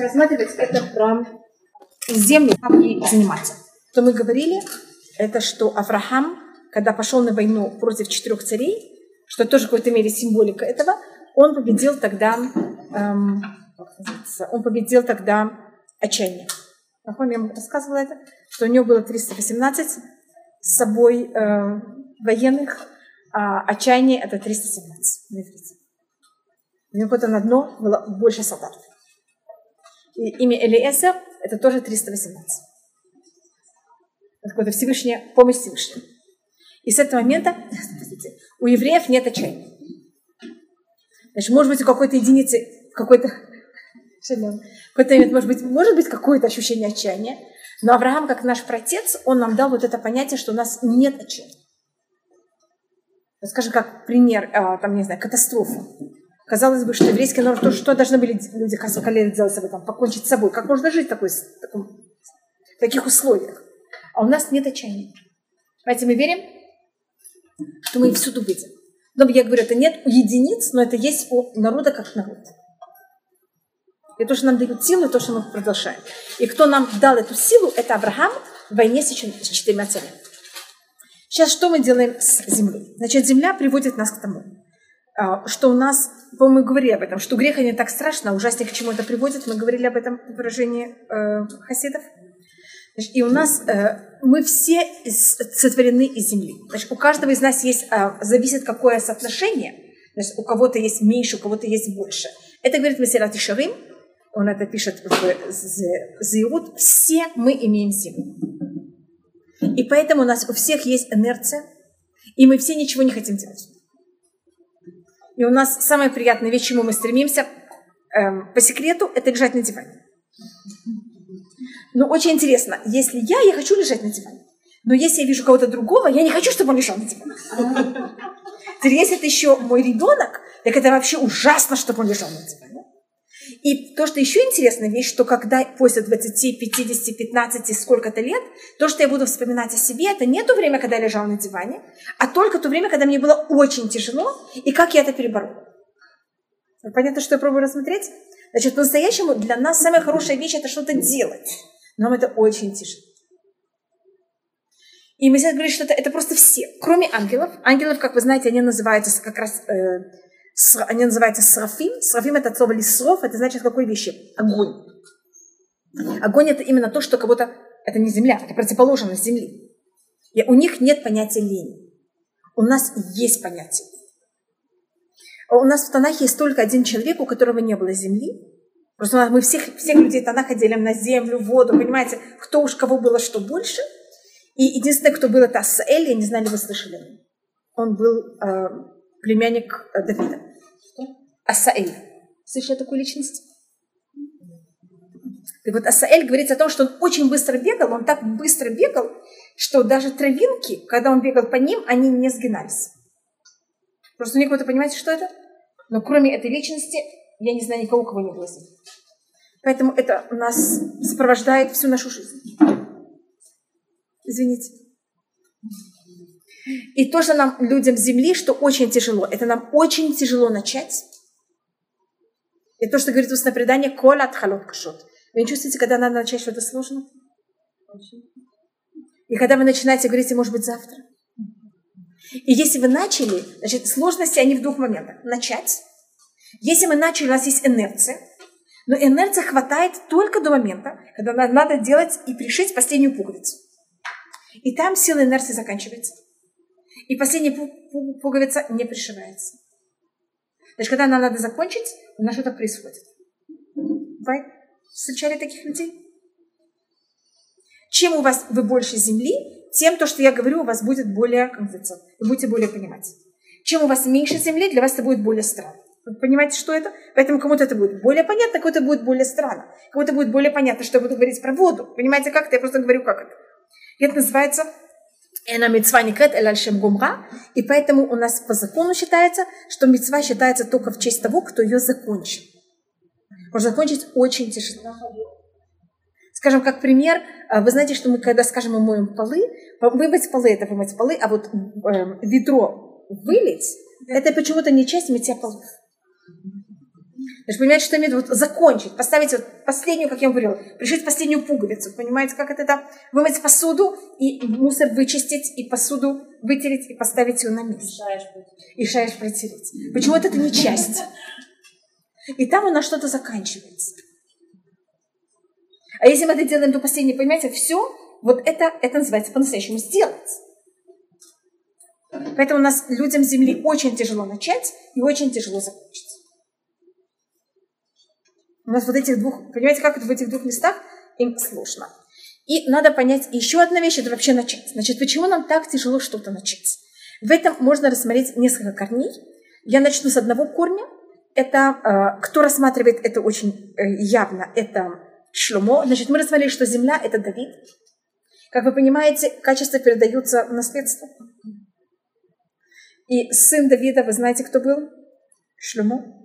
будем рассматривать, это про землю, как ей заниматься. То мы говорили, это что Авраам, когда пошел на войну против четырех царей, что тоже в какой-то мере символика этого, он победил тогда, эм, он победил тогда отчаяние. Помню, я вам рассказывала это, что у него было 318 с собой э, военных, а отчаяние это 317 на У него потом на дно было больше солдат. И имя Элиэсер это тоже 318. Это какая-то Всевышняя, помощь Всевышнего. И с этого момента у евреев нет отчаяния. Значит, может быть, у какой-то единицы, какой-то какой-то момент, может быть, может быть какое-то ощущение отчаяния, но Авраам, как наш протец, он нам дал вот это понятие, что у нас нет отчаяния. Скажем, как пример, а, там, не знаю, катастрофа. Казалось бы, что еврейский народ, то, что должны были люди Хасвакалея делать с собой, там, покончить с собой? Как можно жить в, такой, таком, в таких условиях? А у нас нет отчаяния. Понимаете, мы верим, что мы всюду видим. Но я говорю, это нет у единиц, но это есть у народа как народ. И то, что нам дают силу, и то, что мы продолжаем. И кто нам дал эту силу, это Авраам в войне с четырьмя царями. Сейчас что мы делаем с землей? Значит, земля приводит нас к тому, что у нас, по-моему, говорили об этом, что грех не так страшно, а ужаснее к чему это приводит. Мы говорили об этом выражении э, хасидов. И у нас э, мы все сотворены из земли. Значит, у каждого из нас есть, э, зависит какое соотношение. Значит, у кого-то есть меньше, у кого-то есть больше. Это говорит Мессират Шарим, он это пишет в Зиут, все мы имеем землю. И поэтому у нас у всех есть инерция, и мы все ничего не хотим делать. И у нас самая приятная вещь, чему мы стремимся, эм, по секрету, это лежать на диване. Но очень интересно, если я, я хочу лежать на диване. Но если я вижу кого-то другого, я не хочу, чтобы он лежал на диване. Если это еще мой ребенок, так это вообще ужасно, чтобы он лежал на диване. И то, что еще интересная вещь, что когда после 20, 50, 15, сколько-то лет, то, что я буду вспоминать о себе, это не то время, когда я лежала на диване, а только то время, когда мне было очень тяжело, и как я это переборола. Понятно, что я пробую рассмотреть? Значит, по-настоящему для нас самая хорошая вещь – это что-то делать. Нам это очень тяжело. И мы сейчас говорим, что это, это просто все, кроме ангелов. Ангелов, как вы знаете, они называются как раз, э, они называются срафим. Срафим это слово лисров, это значит какой вещи? Огонь. Огонь это именно то, что кого-то, это не земля, это противоположность земли. И у них нет понятия лени. У нас есть понятие. У нас в Танахе есть только один человек, у которого не было земли, Просто мы всех, всех людей Танаха делим на землю, воду, понимаете, кто уж кого было что больше. И единственное, кто был, это Асаэль, я не знаю, ли вы слышали. Он был э, племянник э, Давида. Асаэль. Слышали такую личность? И вот Асаэль говорит о том, что он очень быстро бегал, он так быстро бегал, что даже травинки, когда он бегал по ним, они не сгинались. Просто у них, вы понимаете, что это? Но кроме этой личности, я не знаю никого, кого не было Поэтому это нас сопровождает всю нашу жизнь. Извините. И то, что нам, людям Земли, что очень тяжело, это нам очень тяжело начать. И то, что говорит устное предание, коля от халот. Вы не чувствуете, когда надо начать что-то сложно? И когда вы начинаете говорить, может быть, завтра. И если вы начали, значит, сложности, они в двух моментах. Начать. Если мы начали, у нас есть инерция, но инерция хватает только до момента, когда надо делать и пришить последнюю пуговицу. И там сила инерции заканчивается. И последняя пуговица не пришивается. Значит, когда нам надо закончить, у нас что-то происходит. Вы встречали таких людей? Чем у вас вы больше земли, тем то, что я говорю, у вас будет более, как говорится, вы будете более понимать. Чем у вас меньше земли, для вас это будет более странно. Вы понимаете, что это? Поэтому кому-то это будет более понятно, кому-то будет более странно. Кому-то будет более понятно, что я буду говорить про воду. Понимаете, как это? Я просто говорю, как это. И это называется Эна митцва никрет эль гумра. И поэтому у нас по закону считается, что митцва считается только в честь того, кто ее закончил. Можно закончить очень тяжело. Скажем, как пример, вы знаете, что мы, когда, скажем, мы моем полы, вымыть полы – это вымыть полы, а вот э, ведро вылить – это почему-то не часть мытья полов. Значит, понимаете, что имеет вот закончить, поставить вот последнюю, как я вам говорила, пришить последнюю пуговицу. Понимаете, как это? это? Вымыть посуду и мусор вычистить, и посуду вытереть, и поставить ее на место. И шаешь протереть. Почему это не часть? И там у нас что-то заканчивается. А если мы это делаем до последнего, понимаете, все, вот это, это называется по-настоящему сделать. Поэтому у нас людям Земли очень тяжело начать и очень тяжело закончить. У нас вот этих двух, понимаете, как это в этих двух местах им сложно. И надо понять еще одна вещь, это вообще начать. Значит, почему нам так тяжело что-то начать? В этом можно рассмотреть несколько корней. Я начну с одного корня. Это, э, кто рассматривает это очень э, явно, это Шлюмо. Значит, мы рассмотрели, что земля – это Давид. Как вы понимаете, качества передаются в наследство. И сын Давида, вы знаете, кто был? Шлюмо.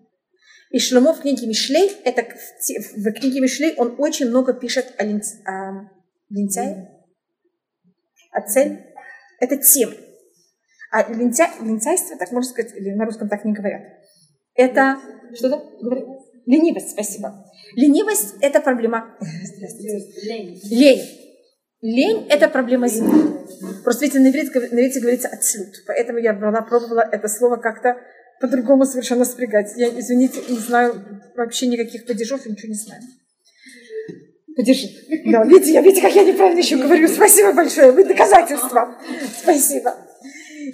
И Шлюмо в книге Мишлей, это в книге Мишлей он очень много пишет о, лин, о лентяе, о цель. Это тем. А лентя, лентяйство, так можно сказать, или на русском так не говорят. Это что-то? Ленивость, спасибо. Ленивость – это проблема... Лень. Лень. Лень – это проблема земли. Просто видите, на иврите, на иврите говорится «отсюд». Поэтому я брала, пробовала это слово как-то по-другому совершенно спрягать. Я, извините, не знаю вообще никаких падежов, ничего не знаю. Падежи. Да, видите, я, видите, как я неправильно еще говорю. Спасибо большое, вы доказательства. Спасибо.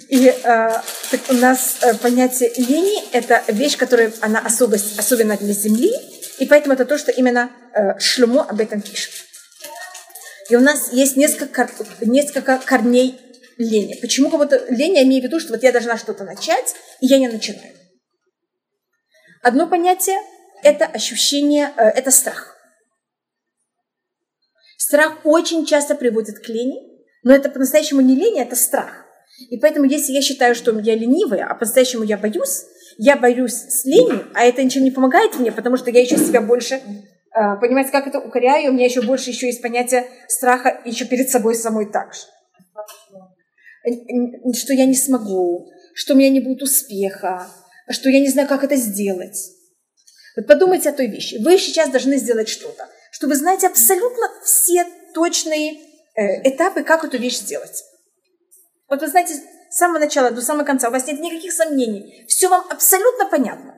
И э, так у нас э, понятие лени – это вещь, которая она особость, особенно для Земли, и поэтому это то, что именно э, Шлюмо об этом пишет. И у нас есть несколько, несколько корней лени. Почему кого-то лень, я имею в виду, что вот я должна что-то начать, и я не начинаю. Одно понятие – это ощущение, э, это страх. Страх очень часто приводит к лени, но это по-настоящему не лень, это страх. И поэтому, если я считаю, что я ленивая, а по-настоящему я боюсь, я боюсь с ленью, а это ничем не помогает мне, потому что я еще себя больше, э, понимаете, как это укоряю, у меня еще больше еще есть понятие страха еще перед собой самой так же. Что я не смогу, что у меня не будет успеха, что я не знаю, как это сделать. Вот подумайте о той вещи. Вы сейчас должны сделать что-то, что вы абсолютно все точные э, этапы, как эту вещь сделать. Вот вы знаете, с самого начала до самого конца, у вас нет никаких сомнений, все вам абсолютно понятно.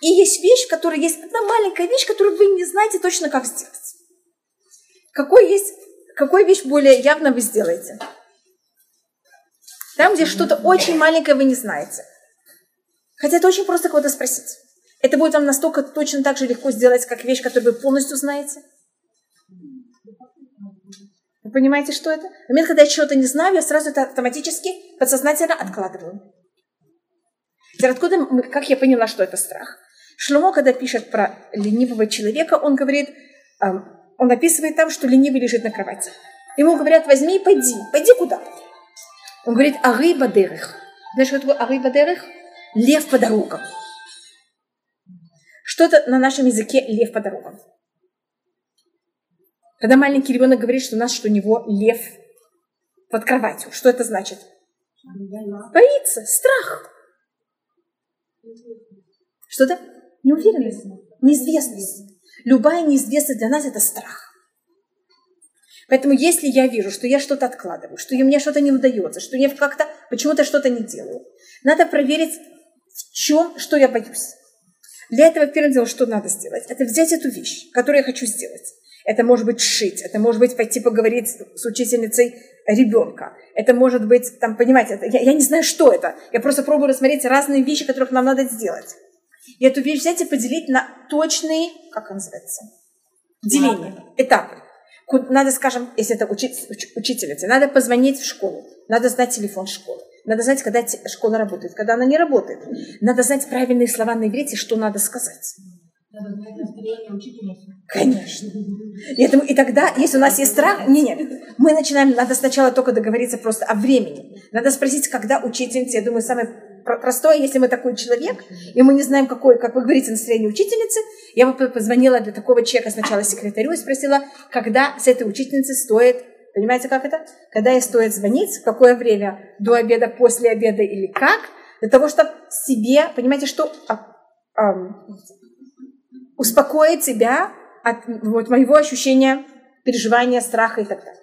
И есть вещь, которая есть одна маленькая вещь, которую вы не знаете точно, как сделать. Какой есть, какую вещь более явно вы сделаете? Там, где что-то очень маленькое вы не знаете. Хотя это очень просто кого-то спросить. Это будет вам настолько точно так же легко сделать, как вещь, которую вы полностью знаете. Вы понимаете, что это? В момент, когда я чего-то не знаю, я сразу это автоматически, подсознательно откладываю. Теперь откуда, как я поняла, что это страх? Шломо, когда пишет про ленивого человека, он говорит, он описывает там, что ленивый лежит на кровати. Ему говорят, возьми и пойди. Пойди куда? Он говорит, ары бадерых. Знаешь, что такое ары бадерых? Лев по дорогам. Что-то на нашем языке лев по дорогам. Когда маленький ребенок говорит, что у нас, что у него лев под кроватью, что это значит? Боится, страх. Что-то? Неуверенность, неизвестность. Любая неизвестность для нас – это страх. Поэтому если я вижу, что я что-то откладываю, что мне что-то не удается, что я как-то почему-то что-то не делаю, надо проверить, в чем, что я боюсь. Для этого первым делом, что надо сделать? Это взять эту вещь, которую я хочу сделать, это может быть шить, это может быть пойти поговорить с учительницей ребенка. Это может быть, там, понимаете, это, я, я не знаю, что это. Я просто пробую рассмотреть разные вещи, которых нам надо сделать. И эту вещь взять и поделить на точные, как называется, деления, этапы. Надо, скажем, если это учи, уч, учительница, надо позвонить в школу, надо знать телефон школы, надо знать, когда школа работает, когда она не работает. Надо знать правильные слова на иврите, что надо сказать. Конечно. И, это, и тогда, если у нас есть страх, не, нет, мы начинаем, надо сначала только договориться просто о времени. Надо спросить, когда учительница, я думаю, самое простое, если мы такой человек, и мы не знаем, какое, как вы говорите, настроение учительницы, я бы позвонила для такого человека сначала секретарю и спросила, когда с этой учительницей стоит, понимаете, как это? Когда ей стоит звонить, в какое время, до обеда, после обеда или как, для того, чтобы себе, понимаете, что а, а, успокоить себя от вот, моего ощущения переживания, страха и так далее.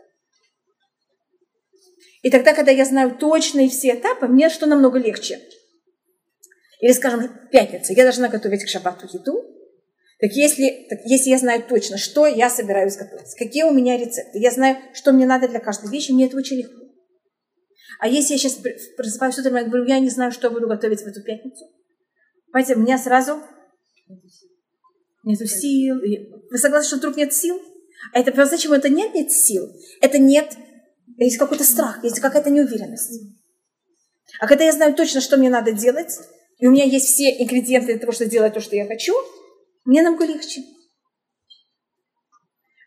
И тогда, когда я знаю точные все этапы, мне что намного легче. Или, скажем, пятница, я должна готовить к шабату еду. Так если, так если я знаю точно, что я собираюсь готовить, какие у меня рецепты, я знаю, что мне надо для каждой вещи, мне это очень легко. А если я сейчас просыпаюсь утром и говорю, я не знаю, что буду готовить в эту пятницу, понимаете, у меня сразу нету сил. Вы согласны, что вдруг нет сил? А это зачем это нет, нет сил? Это нет, есть какой-то страх, есть какая-то неуверенность. А когда я знаю точно, что мне надо делать, и у меня есть все ингредиенты для того, чтобы сделать то, что я хочу, мне намного легче.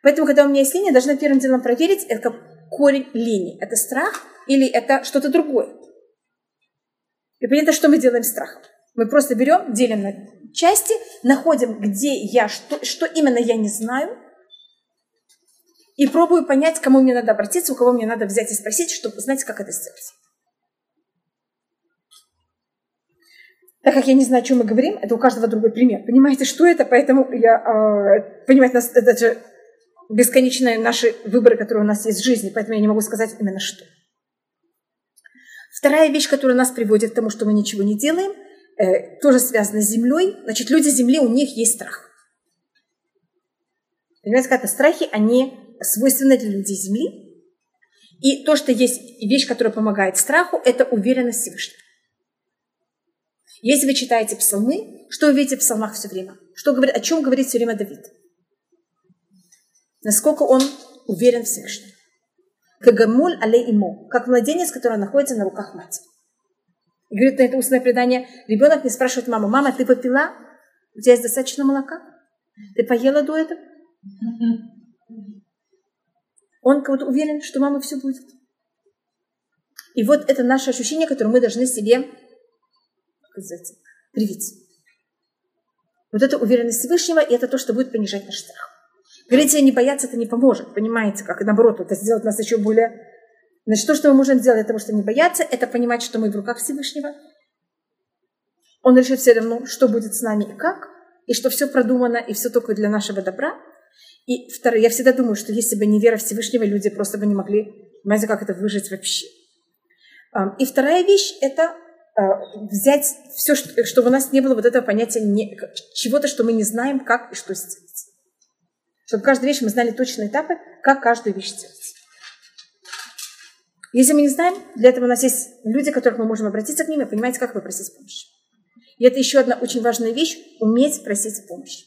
Поэтому, когда у меня есть линия, я должна первым делом проверить, это корень линии. Это страх или это что-то другое. И понятно, что мы делаем страхом. Мы просто берем, делим на части, находим, где я, что, что именно я не знаю, и пробую понять, кому мне надо обратиться, у кого мне надо взять и спросить, чтобы знать, как это сделать. Так как я не знаю, о чем мы говорим, это у каждого другой пример. Понимаете, что это? Поэтому я, э, понимаете, нас, это же бесконечные наши выборы, которые у нас есть в жизни, поэтому я не могу сказать именно что. Вторая вещь, которая нас приводит к тому, что мы ничего не делаем, э, тоже связана с землей. Значит, люди Земли, у них есть страх. Понимаете, как-то страхи, они свойственны для людей Земли. И то, что есть вещь, которая помогает страху, это уверенность в Всевышнем. Если вы читаете псалмы, что вы видите в псалмах все время? Что говорит, о чем говорит все время Давид? Насколько он уверен в Всевышнем. Кагамуль але ему, как младенец, который находится на руках матери. И говорит на это устное предание, ребенок не спрашивает маму, мама, ты попила? У тебя есть достаточно молока? Ты поела до этого? Он как будто уверен, что мама все будет. И вот это наше ощущение, которое мы должны себе сказать, привить. Вот это уверенность Всевышнего, и это то, что будет понижать наш страх. Говорите, не бояться это не поможет, понимаете, как наоборот, это сделать нас еще более... Значит, то, что мы можем сделать для того, чтобы не бояться, это понимать, что мы в руках Всевышнего. Он решит все равно, что будет с нами и как, и что все продумано, и все только для нашего добра. И второе, я всегда думаю, что если бы не вера Всевышнего, люди просто бы не могли, понимаете, как это выжить вообще. И вторая вещь – это Э, взять все, чтобы у нас не было вот этого понятия не, чего-то, что мы не знаем, как и что сделать. Чтобы каждую вещь мы знали точные этапы, как каждую вещь сделать. Если мы не знаем, для этого у нас есть люди, к которым мы можем обратиться к ним и понимать, как попросить помощи. И это еще одна очень важная вещь – уметь просить помощи.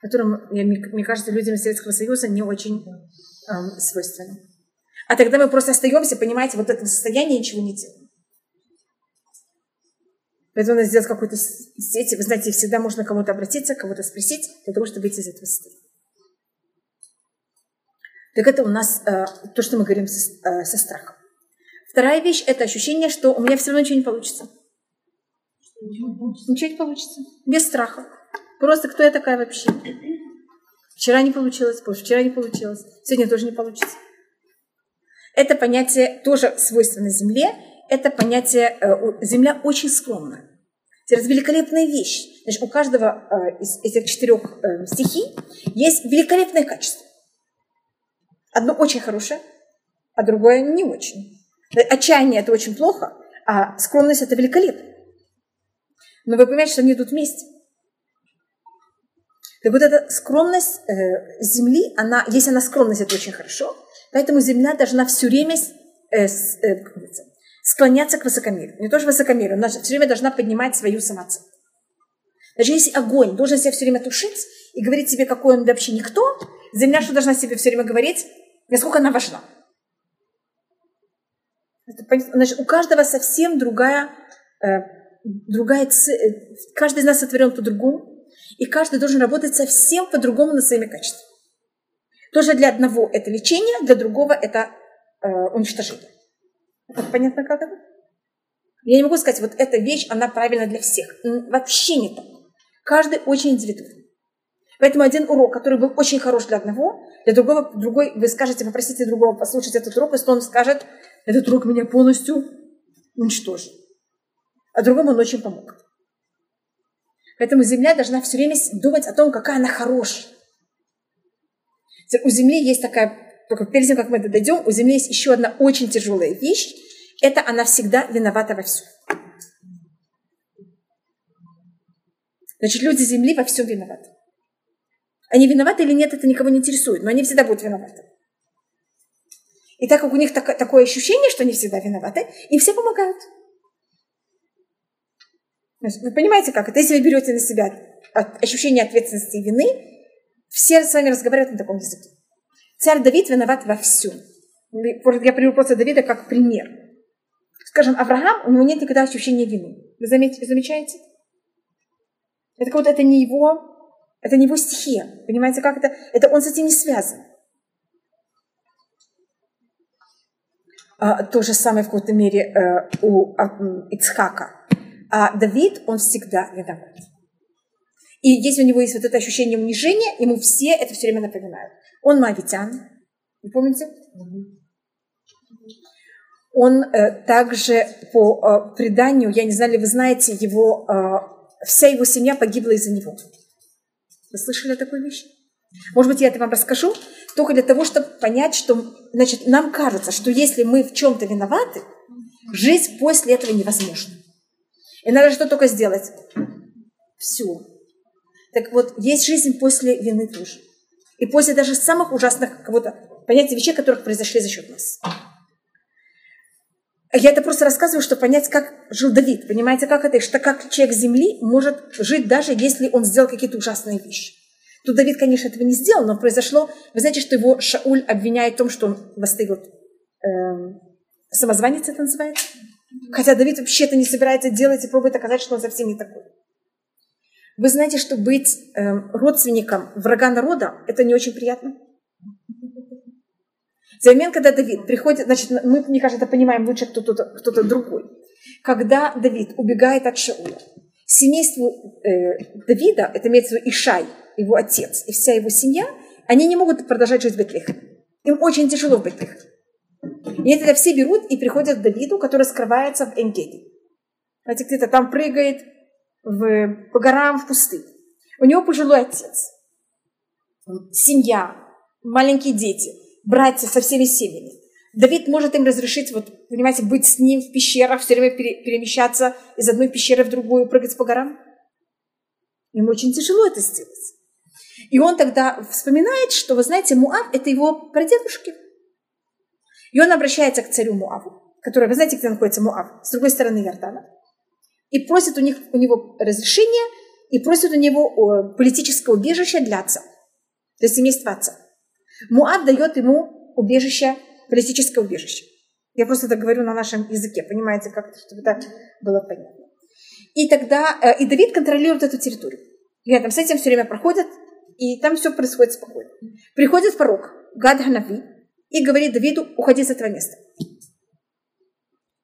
Которым, мне кажется, людям Советского Союза не очень эм, свойственно. А тогда мы просто остаемся, понимаете, вот это состояние ничего не делаем. Поэтому надо сделать какую-то сеть. Вы знаете, всегда можно кому-то обратиться, кого-то спросить, для того, чтобы выйти из этого состояния. Так это у нас э, то, что мы говорим со, э, со страхом. Вторая вещь – это ощущение, что у меня все равно ничего не получится. Ничего не получится. Без страха. Просто кто я такая вообще? Вчера не получилось, вчера не получилось, сегодня тоже не получится. Это понятие тоже свойственно Земле, это понятие, э, земля очень скромная. Это великолепная вещь. Значит, у каждого э, из этих четырех э, стихий есть великолепное качество. Одно очень хорошее, а другое не очень. Отчаяние – это очень плохо, а скромность – это великолепно. Но вы понимаете, что они идут вместе. Так вот эта скромность э, земли, она, если она скромность, это очень хорошо, поэтому земля должна все время э, э, склоняться к высокомерию. Не тоже высокомерию, она все время должна поднимать свою самооценку. Даже если огонь должен себя все время тушить и говорить себе, какой он вообще никто, земля что должна себе все время говорить, насколько она важна. Значит, у каждого совсем другая, э, другая цель. Каждый из нас сотворен по-другому, и каждый должен работать совсем по-другому над своими качествами. Тоже для одного это лечение, для другого это э, уничтожение. Так понятно как это? Я не могу сказать, вот эта вещь, она правильна для всех. Вообще не так. Каждый очень индивидуальный. Поэтому один урок, который был очень хорош для одного, для другого, другой, вы скажете, попросите другого послушать этот урок, если он скажет, этот урок меня полностью уничтожил. А другому он очень помог. Поэтому земля должна все время думать о том, какая она хорошая. У земли есть такая, перед тем, как мы это дойдем, у земли есть еще одна очень тяжелая вещь. Это она всегда виновата во всем. Значит, люди земли во всем виноваты. Они виноваты или нет, это никого не интересует, но они всегда будут виноваты. И так как у них так, такое ощущение, что они всегда виноваты, им все помогают. Вы понимаете, как это? Если вы берете на себя ощущение ответственности и вины, все с вами разговаривают на таком языке. Царь Давид виноват во всем. Я приведу просто Давида как пример. Скажем, Авраам, у него нет никогда ощущения вины. Вы замечаете? Это как будто это не его, это не его стихия. Понимаете, как это? Это он с этим не связан. А, то же самое в какой-то мере э, у а, Ицхака. А Давид, он всегда виноват. И если у него есть вот это ощущение унижения, ему все это все время напоминают. Он мавитян, вы помните? Он э, также по э, преданию, я не знаю, ли вы знаете, его, э, вся его семья погибла из-за него. Вы слышали о такой вещи? Может быть, я это вам расскажу, только для того, чтобы понять, что значит, нам кажется, что если мы в чем-то виноваты, жизнь после этого невозможна. И надо что только сделать. Все. Так вот, есть жизнь после вины тоже. И после даже самых ужасных кого-то понятий вещей, которых произошли за счет нас. Я это просто рассказываю, чтобы понять, как жил Давид. Понимаете, как это? Что как человек земли может жить, даже если он сделал какие-то ужасные вещи. Тут Давид, конечно, этого не сделал, но произошло... Вы знаете, что его Шауль обвиняет в том, что он достиг вот, эм, самозванец это называется? Хотя Давид вообще это не собирается делать и пробует доказать, что он совсем не такой. Вы знаете, что быть эм, родственником врага народа – это не очень приятно? В момент, когда Давид приходит, значит, мы, мне кажется, понимаем лучше кто-то, кто-то другой. Когда Давид убегает от Шауля, семейству э, Давида, это имеется в виду Ишай, его отец и вся его семья, они не могут продолжать жить в Бетлехе. Им очень тяжело в Бетлехе. И это все берут и приходят к Давиду, который скрывается в Энгеде. Знаете, где-то там прыгает в, по горам в пустыне. У него пожилой отец, семья, маленькие дети, братья со всеми семьями. Давид может им разрешить, вот, понимаете, быть с ним в пещерах, все время перемещаться из одной пещеры в другую, прыгать по горам. Ему очень тяжело это сделать. И он тогда вспоминает, что, вы знаете, Муав – это его прадедушки. И он обращается к царю Муаву, который, вы знаете, где находится Муав, с другой стороны Иордана, и просит у, них, у него разрешения, и просит у него политическое убежище для отца, есть семейства отца. Муав дает ему убежище, политическое убежище. Я просто это говорю на нашем языке, понимаете, как это, чтобы это было понятно. И тогда, э, и Давид контролирует эту территорию. Рядом с этим все время проходят, и там все происходит спокойно. Приходит пророк, Гад Ханави, и говорит Давиду, уходи с этого места.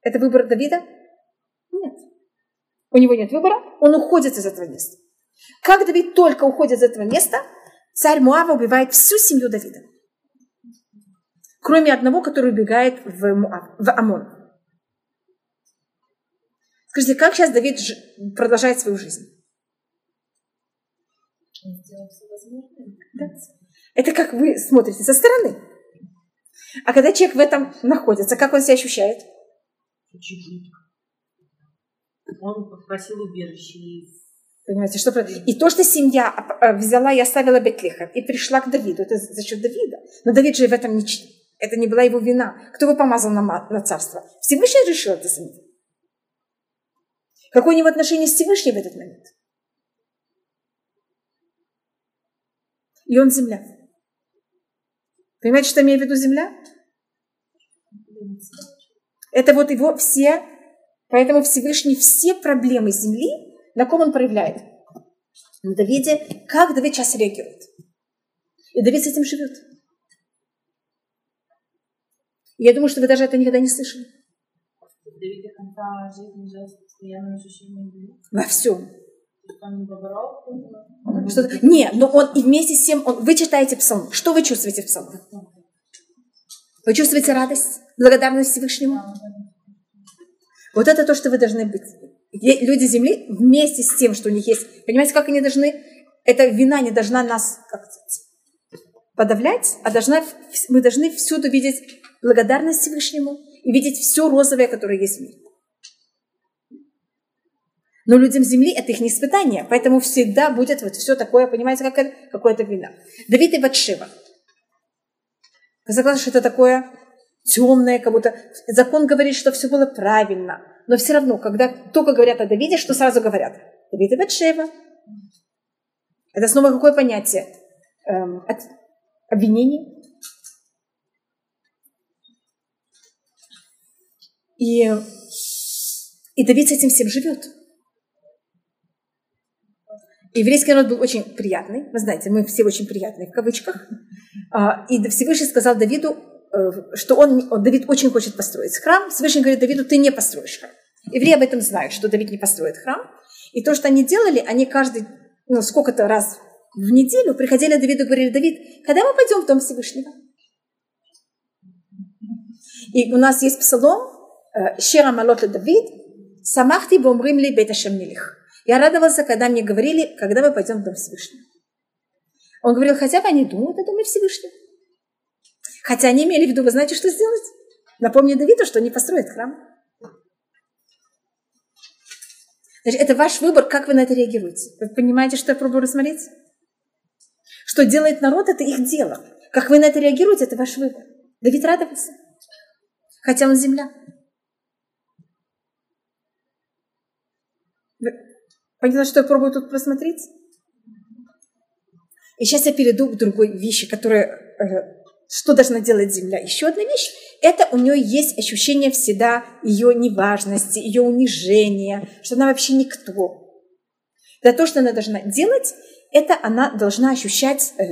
Это выбор Давида? Нет. У него нет выбора, он уходит из этого места. Как Давид только уходит из этого места, царь Муава убивает всю семью Давида. Кроме одного, который убегает в, Муав, в Амон. Скажите, как сейчас Давид продолжает свою жизнь? Да. Это как вы смотрите со стороны. А когда человек в этом находится, как он себя ощущает? Он попросил убежище. Понимаете, что И то, что семья а, взяла и оставила Бетлиха и пришла к Давиду, это за счет Давида. Но Давид же в этом не... Это не была его вина. Кто его помазал на, на царство? Всевышний решил это за него. Какое у него отношение с Всевышним в этот момент? И он земля. Понимаете, что имею в виду земля? Это вот его все, поэтому Всевышний все проблемы земли, на ком он проявляет? На Давиде, как Давид сейчас реагирует. И Давид с этим живет. Я думаю, что вы даже это никогда не слышали. Давид до конца жизни жил с постоянным ощущением вины. Во всем. Что Не, но он и вместе с тем, он, вы читаете псалм. Что вы чувствуете в псалме? Вы чувствуете радость, благодарность Всевышнему? Вот это то, что вы должны быть, люди Земли вместе с тем, что у них есть, понимаете, как они должны, эта вина не должна нас как подавлять, а должна, мы должны всюду видеть благодарность Всевышнему и видеть все розовое, которое есть в мире. Но людям Земли это их не испытание, поэтому всегда будет вот все такое, понимаете, как это, какое-то вина. Давид и Батшева. Вы согласны, что это такое темное, как будто закон говорит, что все было правильно. Но все равно, когда только говорят о Давиде, что сразу говорят? Давид и Батшева. Это снова какое понятие? Эм, от, обвинение. И, и Давид с этим всем живет. Еврейский народ был очень приятный. Вы знаете, мы все очень приятные в кавычках. А, и Всевышний сказал Давиду, э, что он, Давид очень хочет построить храм. Всевышний говорит Давиду, ты не построишь храм. Евреи об этом знают, что Давид не построит храм. И то, что они делали, они каждый, ну, сколько-то раз в неделю приходили к Давиду и говорили, Давид, когда мы пойдем в Дом Всевышнего? И у нас есть псалом э, «Шера малот Давид, самахти бомрим ли бета шамнилих». Я радовался, когда мне говорили, когда мы пойдем в Дом Всевышнего. Он говорил, хотя бы они думают о Доме Всевышнего. Хотя они имели в виду, вы знаете, что сделать? Напомни Давиду, что они построят храм. Значит, это ваш выбор, как вы на это реагируете. Вы понимаете, что я пробую рассмотреть? Что делает народ, это их дело. Как вы на это реагируете, это ваш выбор. Давид радовался. Хотя он земля. Поняла, что я пробую тут просмотреть? И сейчас я перейду к другой вещи, которая, э, что должна делать Земля. Еще одна вещь, это у нее есть ощущение всегда ее неважности, ее унижения, что она вообще никто. Да то, что она должна делать, это она должна ощущать, э,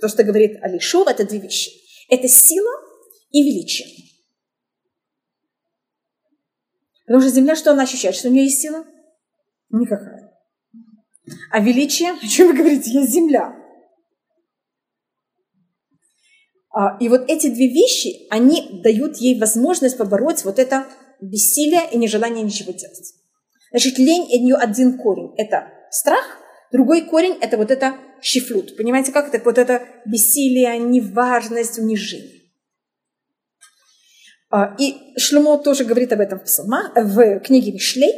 то, что говорит Алишов, это две вещи. Это сила и величие. Потому что Земля, что она ощущает? Что у нее есть сила? Никакая. А величие, о чем вы говорите, есть земля. А, и вот эти две вещи, они дают ей возможность побороть вот это бессилие и нежелание ничего делать. Значит, лень – у нее один корень – это страх, другой корень – это вот это щифлют. Понимаете, как это? Вот это бессилие, неважность, унижение. А, и Шлюмо тоже говорит об этом в, псалма, в книге Мишлей,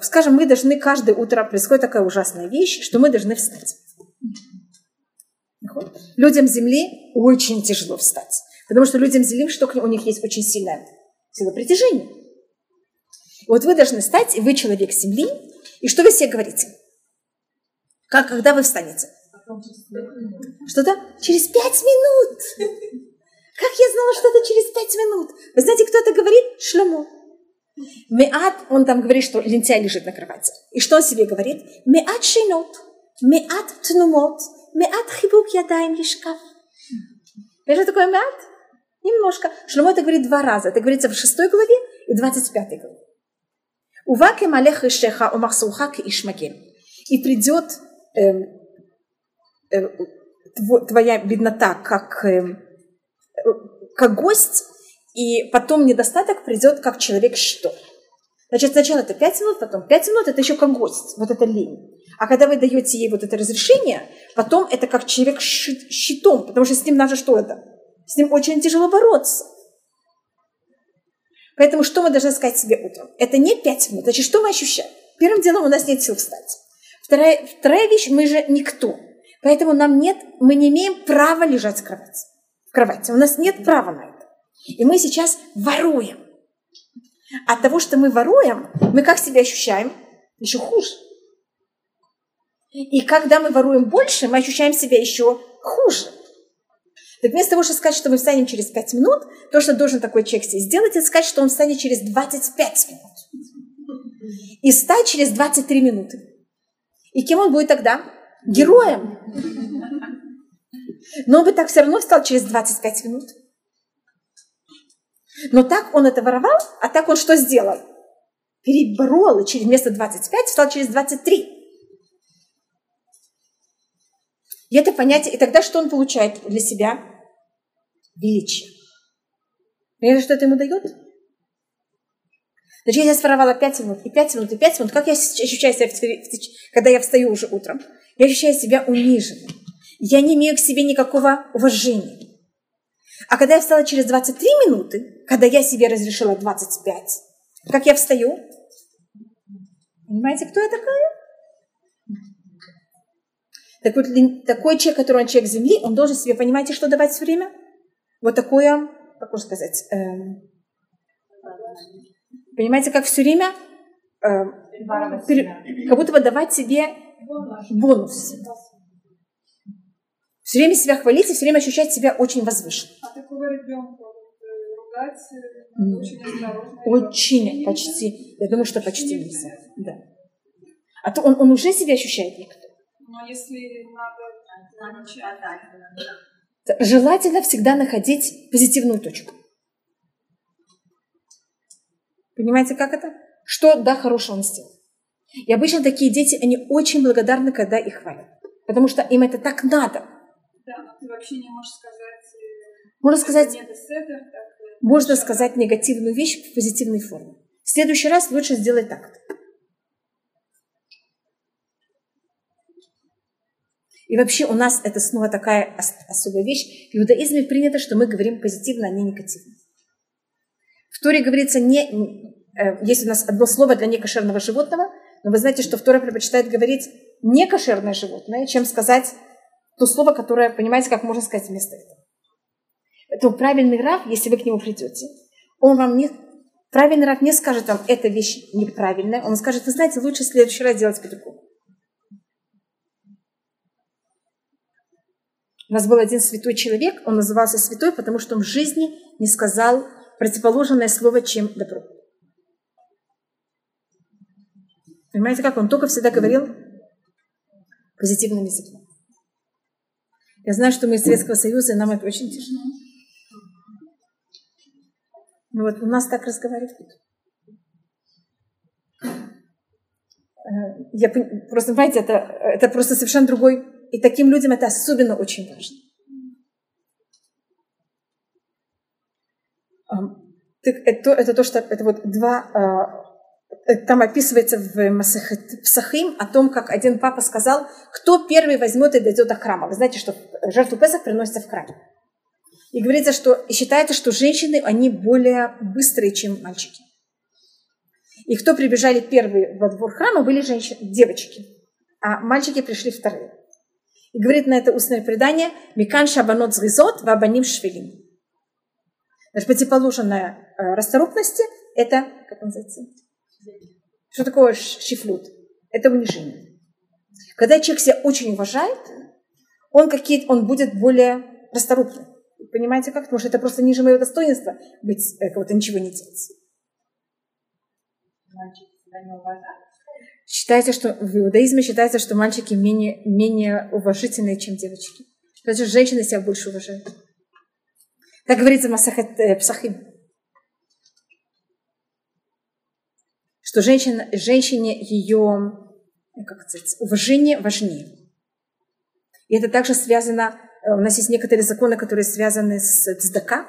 скажем, мы должны каждое утро, происходит такая ужасная вещь, что мы должны встать. Людям Земли очень тяжело встать. Потому что людям Земли, что у них есть очень сильная сила притяжения. Вот вы должны встать, и вы человек Земли, и что вы себе говорите? Как, когда вы встанете? Что-то? Через пять минут! Как я знала, что это через пять минут? Вы знаете, кто это говорит? Шлемо. Меат, он там говорит, что лентяй лежит на кровати. И что он себе говорит? Меат шинот, меат тнумот, меат хибук ядаем лишкав. Это такое меат? Немножко. Шломо это говорит два раза. Это говорится в шестой главе и двадцать пятой главе. Уваке малех ишеха умахсуха к ишмаген. И придет э, э, твоя беднота как, э, как гость, и потом недостаток придет как человек что. Значит, сначала это 5 минут, потом 5 минут, это еще как гость, вот это лень. А когда вы даете ей вот это разрешение, потом это как человек щит, щитом, потому что с ним надо что это? С ним очень тяжело бороться. Поэтому что мы должны сказать себе утром? Это не 5 минут, значит, что мы ощущаем? Первым делом у нас нет сил встать. Вторая, вторая вещь, мы же никто. Поэтому нам нет, мы не имеем права лежать в кровати. В кровати. У нас нет права на это. И мы сейчас воруем. От того, что мы воруем, мы как себя ощущаем? Еще хуже. И когда мы воруем больше, мы ощущаем себя еще хуже. Так вместо того, чтобы сказать, что мы встанем через 5 минут, то, что должен такой человек себе сделать, это сказать, что он встанет через 25 минут. И встать через 23 минуты. И кем он будет тогда? Героем. Но он бы так все равно встал через 25 минут. Но так он это воровал, а так он что сделал? Переборол и через вместо 25 стал через 23. И это понятие, и тогда что он получает для себя? Величие. Понимаете, что это ему дает? Значит, я своровала 5 минут, и 5 минут, и 5 минут. Как я ощущаю себя, когда я встаю уже утром? Я ощущаю себя униженной. Я не имею к себе никакого уважения. А когда я встала через 23 минуты, когда я себе разрешила 25, как я встаю? Понимаете, кто я такая? Так вот, такой человек, который он человек земли, он должен себе, понимаете, что давать все время? Вот такое, как можно сказать, эм, понимаете, как все время, эм, как будто бы давать себе бонус. Все время себя хвалить и все время ощущать себя очень возвышенным. А такого ребенка э, ругать э, очень осторожно? Очень, почти. Я думаю, что почти нельзя. Да. А то он, он уже себя ощущает никто. Но если надо. Желательно всегда находить позитивную точку. Понимаете, как это? Что, да, хорошего он сделал. И обычно такие дети, они очень благодарны, когда их хвалят. Потому что им это так надо. Да, ты вообще не можешь сказать... Э, можно сказать, так, э, можно сказать негативную вещь в позитивной форме. В следующий раз лучше сделать так. И вообще у нас это снова такая особая вещь. В иудаизме принято, что мы говорим позитивно, а не негативно. В Торе говорится, не, э, есть у нас одно слово для некошерного животного, но вы знаете, что в Торе предпочитает говорить некошерное животное, чем сказать то слово, которое, понимаете, как можно сказать вместо этого. Поэтому правильный раб, если вы к нему придете, он вам не... Правильный раб не скажет вам, эта вещь неправильная, он скажет, вы знаете, лучше в следующий раз делать по-другому. У нас был один святой человек, он назывался святой, потому что он в жизни не сказал противоположное слово, чем добро. Понимаете, как он только всегда говорил позитивным языком. Я знаю, что мы из Советского Союза, и нам это очень тяжело. Но вот у нас так разговаривают. Э, я просто, понимаете, это, это просто совершенно другой. И таким людям это особенно очень важно. Это, это то, что это вот два а, там описывается в Псахим о том, как один папа сказал, кто первый возьмет и дойдет до храма. Вы знаете, что жертву Песах приносится в храме. И говорится, что и считается, что женщины, они более быстрые, чем мальчики. И кто прибежали первые во двор храма, были женщины, девочки. А мальчики пришли вторые. И говорит на это устное предание, «Микан шабанот зризот, вабаним швелим». Значит, противоположная э, расторопности – это, как называется, что такое шифлют? Это унижение. Когда человек себя очень уважает, он, какие он будет более расторопным. Понимаете как? Потому что это просто ниже моего достоинства быть э, кого-то ничего не делать. Мальчик себя не уважает. Считается, что в иудаизме считается, что мальчики менее, менее уважительные, чем девочки. Потому что женщины себя больше уважают. Так говорится в Масахет э, Псахим. Что женщина, женщине ее как сказать, уважение важнее. И это также связано, э, у нас есть некоторые законы, которые связаны с цдака,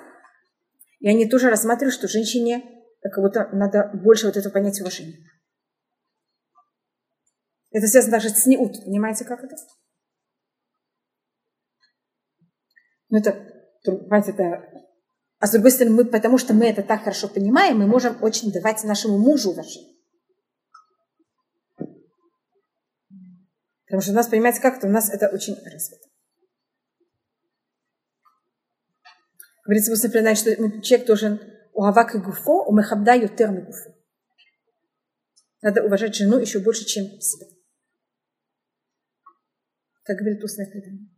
и они тоже рассматривают, что женщине как будто надо больше вот этого понятия уважения. Это связано также с неут, понимаете, как это? Ну, это, понимаете, это... А с другой стороны, мы, потому что мы это так хорошо понимаем, мы можем очень давать нашему мужу уважение. Потому что у нас, понимаете, как-то у нас это очень развито. Говорится, после предания, что человек должен уавак и гуфо, у мехабда ютер гуфо. Надо уважать жену еще больше, чем себя. Так говорит устное предание.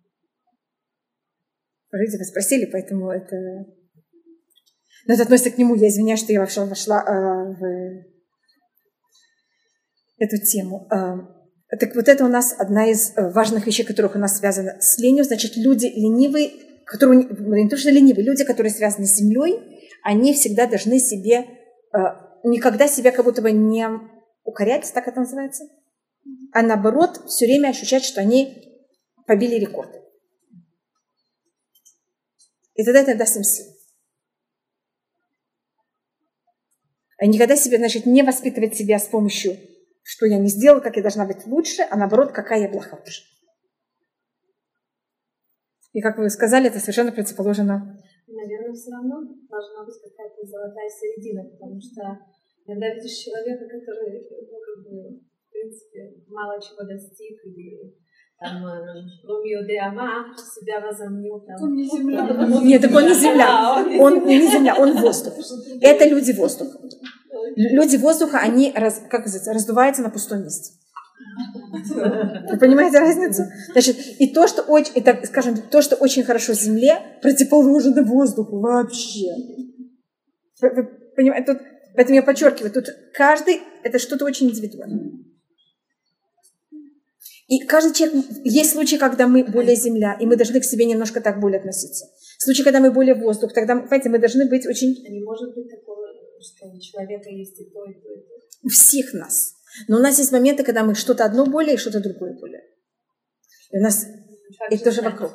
Вы спросили, поэтому это... Но это относится к нему. Я извиняюсь, что я вообще вошла э, в эту тему. Э, так вот это у нас одна из э, важных вещей, которых у нас связано с ленью. Значит, люди ленивые, которые, не то что ленивые, люди, которые связаны с землей, они всегда должны себе, э, никогда себя как будто бы не укорять, так это называется, а наоборот все время ощущать, что они побили рекорды. И тогда это даст им силу. А никогда себе, значит, не воспитывать себя с помощью, что я не сделала, как я должна быть лучше, а наоборот, какая я была хорошая. И как вы сказали, это совершенно противоположно. Наверное, все равно должна быть какая-то золотая середина, потому что иногда видишь человека, который, ну, как бы, в принципе, мало чего достиг, или там, ну, Деама себя возомнил. Там, Он не земля. Нет, так он не земля. Он не не земля, он воздух. Это люди воздуха. Люди воздуха, они, раз- как называется, раздуваются на пустом месте. Вы понимаете разницу? Значит, и то, что очень, это, скажем, то, что очень хорошо Земле, противоположно воздуху вообще. Вы, вы понимаете, тут, поэтому я подчеркиваю, тут каждый, это что-то очень индивидуальное. И каждый человек, есть случаи, когда мы более земля, и мы должны к себе немножко так более относиться. Случаи, когда мы более воздух, тогда, понимаете, мы должны быть очень А не может быть такого, что у человека есть и то, и то, и то. у всех нас. Но у нас есть моменты, когда мы что-то одно более и что-то другое более. И у нас Как и же тоже вокруг.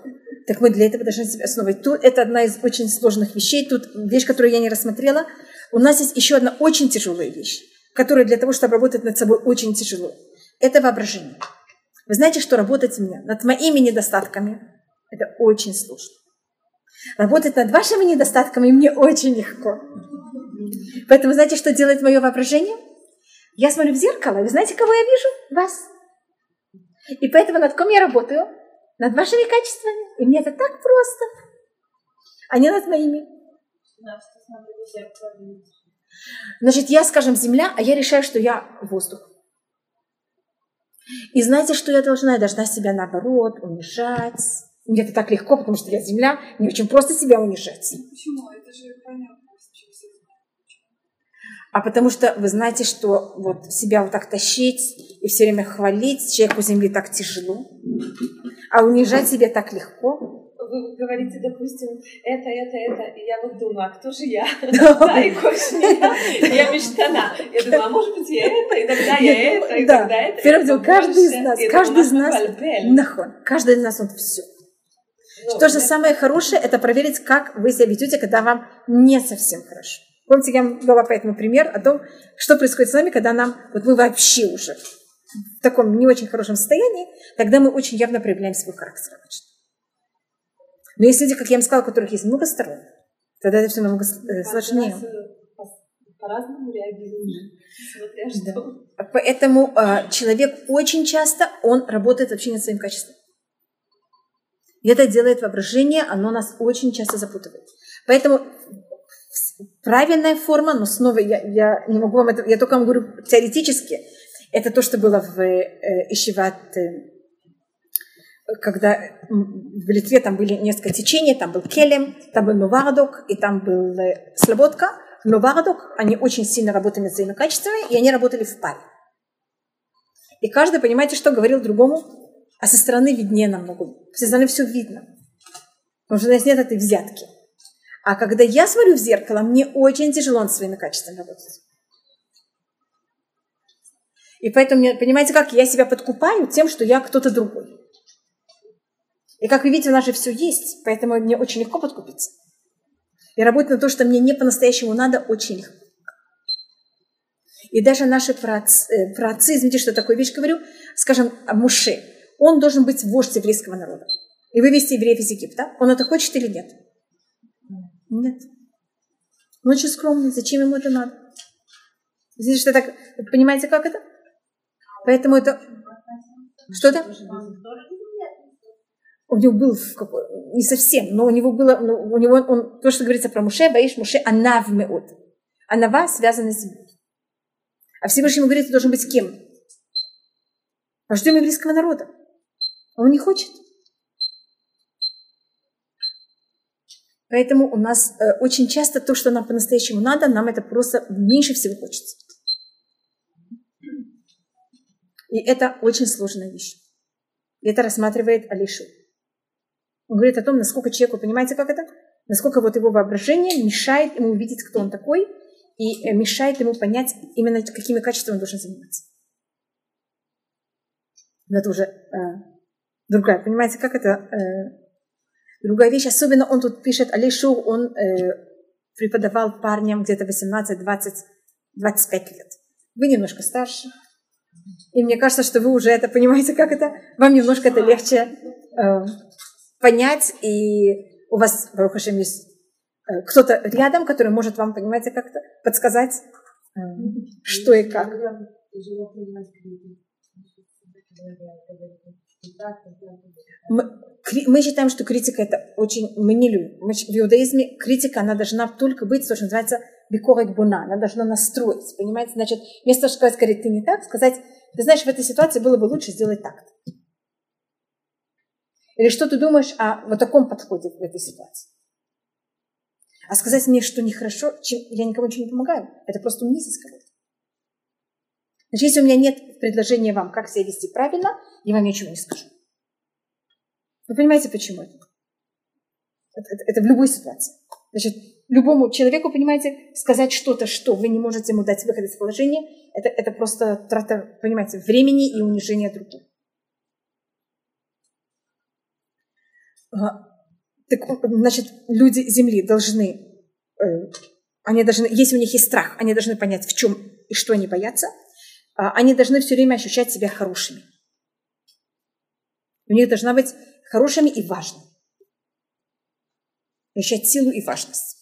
Так мы для этого должны себя основывать. Тут это одна из очень сложных вещей. Тут вещь, которую я не рассмотрела. У нас есть еще одна очень тяжелая вещь, которая для того, чтобы работать над собой, очень тяжело. Это воображение. Вы знаете, что работать мне над моими недостатками – это очень сложно. Работать над вашими недостатками мне очень легко. Поэтому знаете, что делает мое воображение? Я смотрю в зеркало, и вы знаете, кого я вижу? Вас. И поэтому над кем я работаю? Над вашими качествами. И мне это так просто. А не над моими. Значит, я, скажем, земля, а я решаю, что я воздух. И знаете, что я должна? Я должна себя, наоборот, унижать. Мне это так легко, потому что я земля, мне очень просто себя унижать. Почему? Это же понятно. А потому что вы знаете, что вот себя вот так тащить и все время хвалить человеку земли так тяжело, а унижать себя так легко. Вы говорите, допустим, это, это, это, и я вот думаю, а кто же я? Да, и я. Мечтана. Я думаю, а может быть, я это, и тогда я это, и Да. тогда это. Первым каждый из нас, каждый из нас, нахон, каждый из нас он все. Ну, То же самое хорошее, это проверить, как вы себя ведете, когда вам не совсем хорошо. Помните, я вам дала поэтому пример о том, что происходит с нами, когда нам, вот мы вообще уже в таком не очень хорошем состоянии, тогда мы очень явно проявляем свой характер обычно. Но есть люди, как я вам сказала, у которых есть много сторон, тогда это все намного э, сложнее. э, по- По-разному реагируем, смотря что. Поэтому э, человек очень часто, он работает вообще над своим качеством. И это делает воображение, оно нас очень часто запутывает. Поэтому правильная форма, но снова я, я не могу вам это, я только вам говорю теоретически, это то, что было в э, Ишиват, э, когда м, в Литве там были несколько течений, там был Келем, там был Новардок, и там был э, Слободка. Новардок, они очень сильно работали над своими качествами, и они работали в паре. И каждый, понимаете, что говорил другому, а со стороны виднее намного. Со стороны все видно. Потому что у нас нет этой взятки. А когда я смотрю в зеркало, мне очень тяжело над своими качествами работать. И поэтому, понимаете, как я себя подкупаю тем, что я кто-то другой. И как вы видите, у нас же все есть, поэтому мне очень легко подкупиться. И работать на то, что мне не по-настоящему надо, очень легко. И даже наши праотцы, э, праотцы, извините, что такую вещь говорю, скажем, Муше, он должен быть вождь еврейского народа. И вывести евреев из Египта. Он это хочет или нет? Нет. Он очень скромный. Зачем ему это надо? Видите, что так... Понимаете, как это? Поэтому это... Что-то? У него был в не совсем, но у него было, ну, у него он, то, что говорится про Муше, боишь Муше, анав меот. Анава связана с землей. А Всевышний ему говорит, ты должен быть кем? Вождем еврейского народа. А он не хочет. Поэтому у нас э, очень часто то, что нам по-настоящему надо, нам это просто меньше всего хочется. И это очень сложная вещь. И это рассматривает Алишу. Он говорит о том, насколько человеку, понимаете, как это? Насколько вот его воображение мешает ему увидеть, кто он такой, и э, мешает ему понять именно, какими качествами он должен заниматься. Но это уже э, другая. Понимаете, как это? Э, другая вещь. Особенно он тут пишет, Алишу, он э, преподавал парням где-то 18-20 25 лет. Вы немножко старше. И мне кажется, что вы уже это понимаете, как это. Вам немножко это легче э, понять. И у вас, Барухашем, есть э, кто-то рядом, который может вам, понимаете, как-то подсказать, э, что и как. Мы, считаем, что критика это очень, мы не любим. В иудаизме критика, она должна только быть, то, что называется бикорет буна, она должна настроить, понимаете? Значит, вместо того, чтобы сказать, ты не так, сказать, ты знаешь, в этой ситуации было бы лучше сделать так. Или что ты думаешь о вот таком подходе в этой ситуации? А сказать мне, что нехорошо, чем я никому ничего не помогаю, это просто унизить кого-то. Значит, если у меня нет предложения вам, как себя вести правильно, я вам ничего не скажу. Вы понимаете, почему это? Это, это, это в любой ситуации. Значит, любому человеку, понимаете, сказать что-то, что вы не можете ему дать выход из положения, это, это просто трата, понимаете, времени и унижение других. Так, значит, люди Земли должны, э, они должны, если у них есть страх, они должны понять, в чем и что они боятся, а они должны все время ощущать себя хорошими. У них должна быть хорошими и важными. Ощущать силу и важность.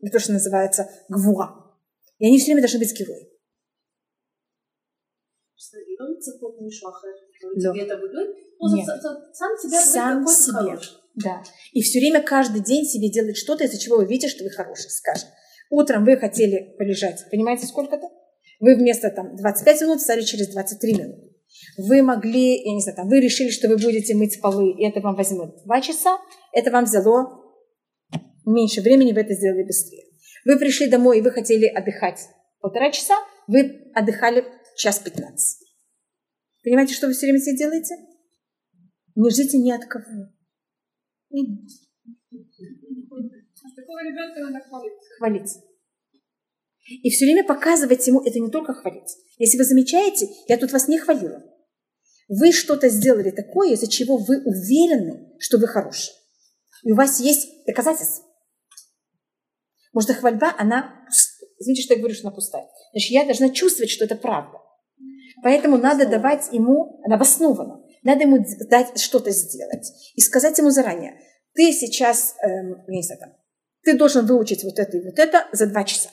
Это то, что называется гвуа. И они все время должны быть героями. לא. Нет. Сам себя Сам себе. Да. И все время, каждый день себе делать что-то, из-за чего вы видите, что вы хороший. Скажем, утром вы хотели полежать, понимаете, сколько-то? Вы вместо там 25 минут стали через 23 минуты. Вы могли, я не знаю, там, вы решили, что вы будете мыть полы, и это вам возьмет 2 часа, это вам взяло меньше времени, вы это сделали быстрее. Вы пришли домой, и вы хотели отдыхать полтора часа, вы отдыхали час 15. Понимаете, что вы все время себе делаете? Не ждите ни от кого. Такого ребенка надо хвалить. Хвалить. И все время показывать ему это не только хвалить. Если вы замечаете, я тут вас не хвалила. Вы что-то сделали такое, из-за чего вы уверены, что вы хороший. И у вас есть доказательства. Может, хвальба, она, извините, что я говорю, что она пустая. Значит, я должна чувствовать, что это правда. Поэтому надо давать ему, она обоснована, надо ему дать что-то сделать. И сказать ему заранее, ты сейчас, эм, не знаю, там, ты должен выучить вот это и вот это за два часа.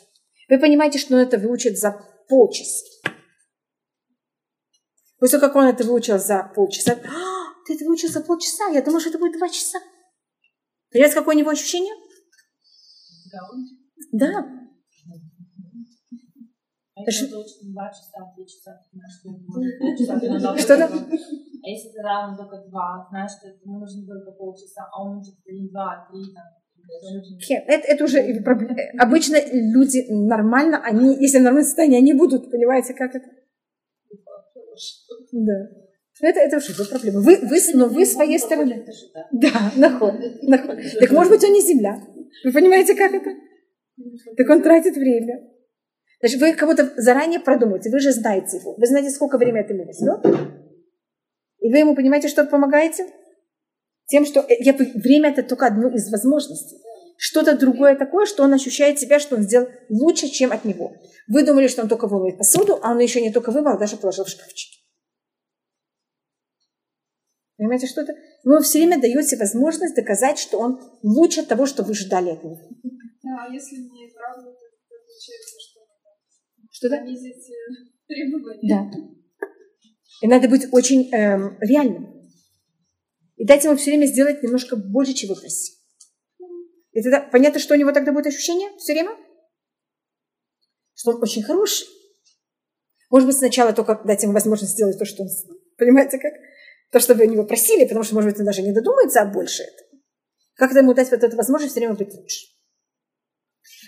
Вы понимаете, что он это выучит за полчаса. После того, как он это выучил за полчаса, а, ты это выучил за полчаса, я думала, что это будет два часа. Понимаете, какое у него ощущение? Да. Что-то? А если ты равно только два, знаешь, что ему нужно только полчаса, а он учит три, два, три, там, это, это уже обычно люди нормально, они, если в нормальном состоянии, они будут, понимаете, как это? Да. Это, это уже его проблема. Вы, вы, но вы своей стороны. Да, наход, наход. Так может быть, он не земля. Вы понимаете, как это? Так он тратит время. Значит, вы кого-то заранее продумаете, вы же знаете его. Вы знаете, сколько времени это ему возьмет. И вы ему, понимаете, что помогаете? Тем, что э, я, время это только одно из возможностей. Что-то другое такое, что он ощущает себя, что он сделал лучше, чем от него. Вы думали, что он только вымыл посуду, а он еще не только вымыл, а даже положил в шкафчик. Понимаете, что это? Вы все время даете возможность доказать, что он лучше того, что вы ждали от него. А если не правда, то получается, что понизить требования. Да. И надо быть очень эм, реальным. И дать ему все время сделать немножко больше, чего просить. И тогда понятно, что у него тогда будет ощущение все время? Что он очень хороший. Может быть, сначала только дать ему возможность сделать то, что он... Понимаете, как? То, что вы у него просили, потому что, может быть, он даже не додумается о больше этого. Как ему дать вот эту возможность все время быть лучше?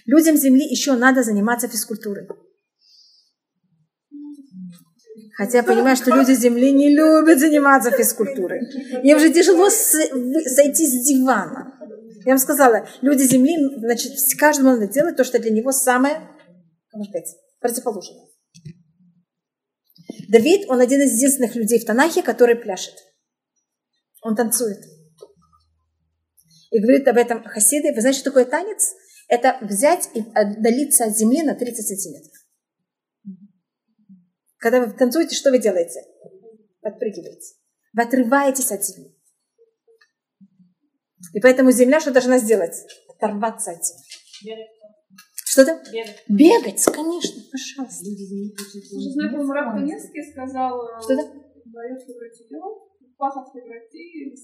Людям Земли еще надо заниматься физкультурой. Хотя понимаю, что люди Земли не любят заниматься физкультурой. Им же тяжело сойти с дивана. Я вам сказала, люди Земли, значит, каждому надо делать то, что для него самое, можно сказать, противоположное. Давид, он один из единственных людей в Танахе, который пляшет. Он танцует. И говорит об этом Хасиды. Вы знаете, что такое танец? Это взять и отдалиться от земли на 30 сантиметров. Когда вы танцуете, что вы делаете? Подпрыгиваете. Вы отрываетесь от земли. И поэтому земля что должна сделать? Оторваться от земли. Что-то? Бегать, конечно, пожалуйста. Уже знаю, по-моему, Раб Каневский сказал, э, Что-то? превратить пахот преврати,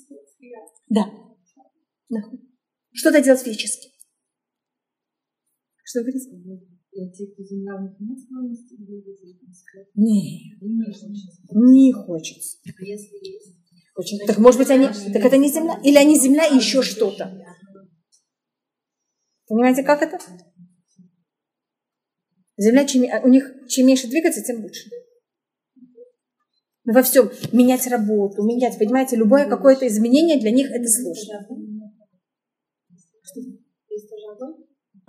Да. да. Что-то делать физически. Что вы говорите? Те, кто земля, у них нет склонности двигаться? Нет, не хочется. не хочется. А если есть? Очень. Так может быть они, так это не земля, или они земля и еще что-то. Понимаете, как это? Земля, чем, у них чем меньше двигаться, тем лучше. Во всем менять работу, менять, понимаете, любое какое-то изменение для них это сложно.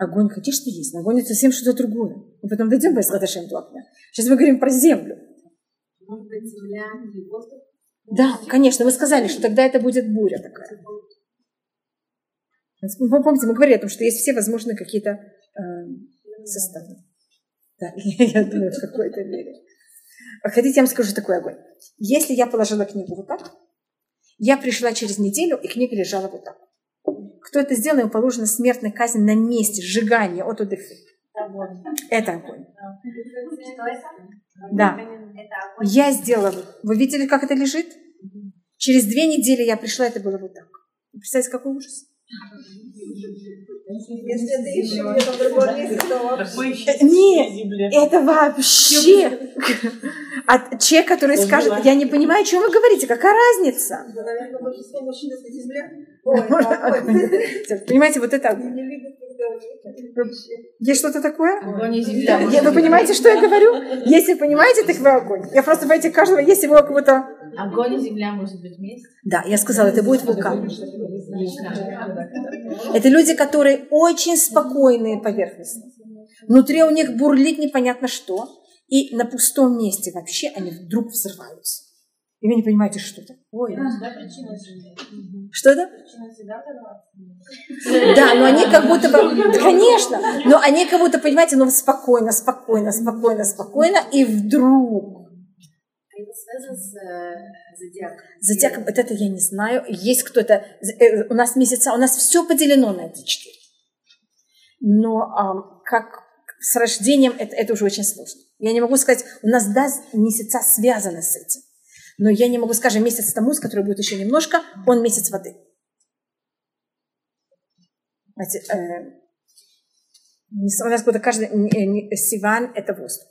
Огонь? Огонь, конечно, есть, но огонь это совсем что-то другое. Мы потом дойдем по Исхаташем Туапня. Сейчас мы говорим про землю. Может быть, земля и воздух? Да, конечно, вы сказали, что тогда это будет буря такая. Вы помните, мы говорили о том, что есть все возможные какие-то э, составы. Да, я думаю, в какой-то мере. Хотите, я вам скажу такой огонь. Если я положила книгу вот так, я пришла через неделю, и книга лежала вот так. Кто это сделал, ему положена смертная казнь на месте, сжигание от удыхи. Это огонь. Да. Я сделала. Вы видели, как это лежит? Через две недели я пришла, это было вот так. Представляете, какой ужас? Если это еще где-то в другом месте, то вообще. Нет, это вообще... А человек, который скажет, я не понимаю, о чем вы говорите, какая разница? Да, наверное, большинство мужчин это земля. Ой, это огонь. Понимаете, вот это Есть что-то такое? Огонь и Да. земля. Я- Вы понимаете, что я говорю? Если понимаете, так вы огонь. Я просто понимаете, каждого, если вы у кого-то... Огонь и земля может быть вместе. Да, я сказала, это будет вулкан. Это люди, которые очень спокойные поверхностно. Внутри у них бурлит непонятно что. И на пустом месте вообще они вдруг взрываются. И вы не понимаете, что это. Ой, Всегда причина что это? Да, но они как будто бы, Да, конечно, но они как будто, понимаете, ну спокойно, спокойно, спокойно, спокойно, и вдруг Это связано с э, зодиаком? Зодиак, вот это я не знаю. Есть кто-то... э, У нас месяца, у нас все поделено на эти четыре. Но как с рождением это, это уже очень сложно. Я не могу сказать, у нас да, месяца связаны с этим. Но я не могу, скажем, месяц Тамуз, который будет еще немножко, он месяц воды. Знаете, э, у нас будет каждый не- не- Сиван – это воздух.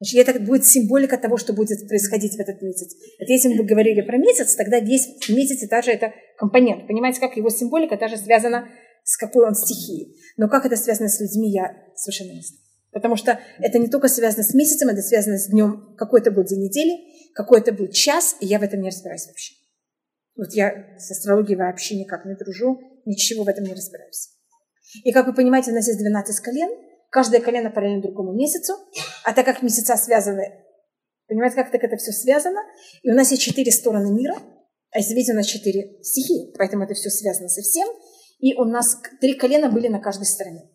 Значит, это будет символика того, что будет происходить в этот месяц. Это если мы говорили про месяц, тогда весь месяц это же это компонент. Понимаете, как его символика даже связана с какой он стихией. Но как это связано с людьми, я совершенно не знаю. Потому что это не только связано с месяцем, это связано с днем, какой это был день недели, какой это был час, и я в этом не разбираюсь вообще. Вот я с астрологией вообще никак не дружу, ничего в этом не разбираюсь. И как вы понимаете, у нас есть 12 колен, каждое колено параллельно другому месяцу, а так как месяца связаны, понимаете, как так это все связано, и у нас есть четыре стороны мира, а если видите, у нас четыре стихии, поэтому это все связано со всем, и у нас три колена были на каждой стороне.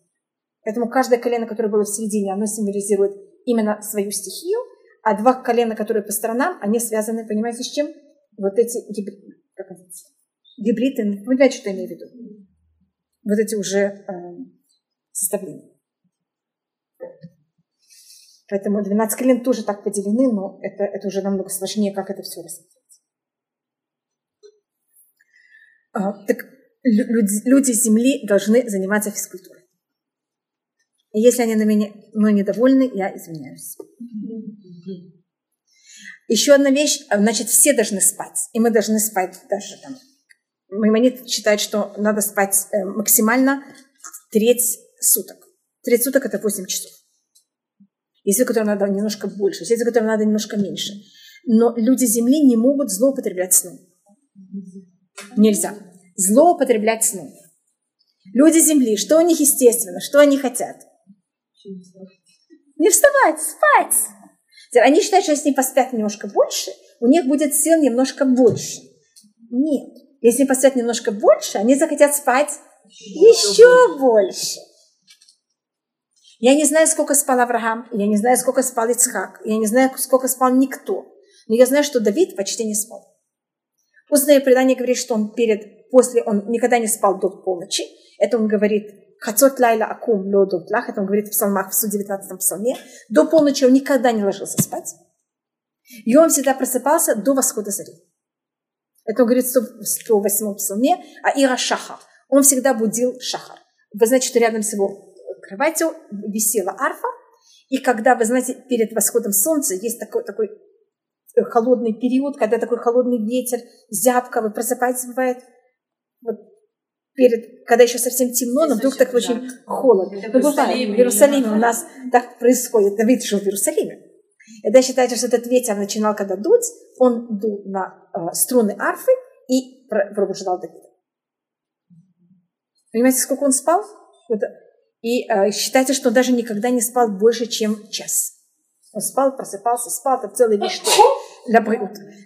Поэтому каждое колено, которое было в середине, оно символизирует именно свою стихию, а два колена, которые по сторонам, они связаны, понимаете, с чем? Вот эти гибриды, как это гибриды, понимаете, что я имею в виду? Вот эти уже э, составления. Поэтому 12 колен тоже так поделены, но это, это уже намного сложнее, как это все рассмотреть. А, так лю- люди, люди Земли должны заниматься физкультурой. И если они на меня мной недовольны, я извиняюсь. Еще одна вещь, а, значит, все должны спать. И мы должны спать даже там. Маймонид считает, что надо спать э, максимально треть суток. Треть суток это 8 часов. Есть люди, которым надо немножко больше, есть люди, которым надо немножко меньше. Но люди Земли не могут злоупотреблять сном. Нельзя. Злоупотреблять сном. Люди Земли, что у них естественно, что они хотят? Не вставать, спать. Они считают, что если они поспят немножко больше, у них будет сил немножко больше. Нет. Если они поспят немножко больше, они захотят спать еще больше. Я не знаю, сколько спал Авраам, я не знаю, сколько спал Ицхак, я не знаю, сколько спал никто. Но я знаю, что Давид почти не спал. Устное предание говорит, что он перед, после, он никогда не спал до полночи. Это он говорит, Хацот лайла акум лодут лах, это он говорит в псалмах в 119 псалме. До полночи он никогда не ложился спать. И он всегда просыпался до восхода зари. Это он говорит в 108 псалме, а Ира Шахар. Он всегда будил Шахар. Вы знаете, что рядом с его кроватью висела арфа, и когда, вы знаете, перед восходом солнца есть такой, такой э, холодный период, когда такой холодный ветер, зябко, вы просыпаетесь, бывает, вот перед, когда еще совсем темно, но вдруг так очень холодно. Ну, бывает, в Иерусалиме у нас так происходит. Давид жил в Иерусалиме. Это считается, что этот ветер начинал когда дуть, он дул на э, струны арфы и пробуждал Давида. Понимаете, сколько он спал? Вот, и э, считается, что он даже никогда не спал больше, чем час. Он спал, просыпался, спал, там целый весь что.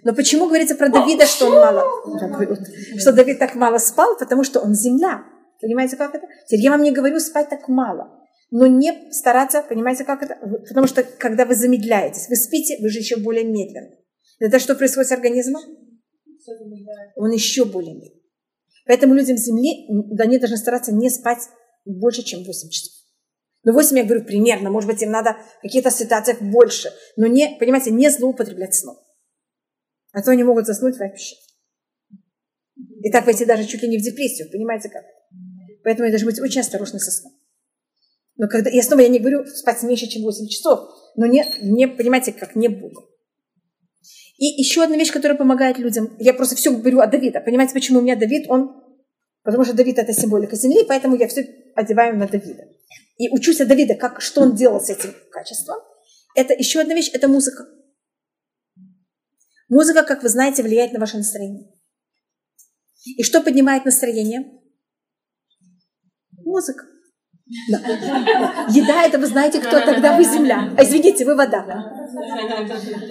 Но почему говорится про Давида, что он мало? Что Давид так мало спал? Потому что он земля. Понимаете, как это? Теперь я вам не говорю спать так мало. Но не стараться, понимаете, как это? Потому что когда вы замедляетесь, вы спите, вы же еще более медленно. Это что происходит с организмом? Он еще более медленно. Поэтому людям Земли, они должны стараться не спать больше, чем 8 часов. Ну, 8, я говорю, примерно. Может быть, им надо в каких-то ситуациях больше. Но не, понимаете, не злоупотреблять сном. А то они могут заснуть вообще. И так войти даже чуть ли не в депрессию. Понимаете как? Поэтому я должен быть очень осторожны со сном. Но когда, я снова я не говорю спать меньше, чем 8 часов, но не, не понимаете, как не буду. И еще одна вещь, которая помогает людям. Я просто все говорю о Давида. Понимаете, почему у меня Давид, он... Потому что Давид это символика земли, поэтому я все одеваю на Давида. И учусь от Давида, как, что он делал с этим качеством. Это еще одна вещь, это музыка. Музыка, как вы знаете, влияет на ваше настроение. И что поднимает настроение? Музыка. Да. Еда это вы знаете, кто тогда вы земля. А извините, вы вода.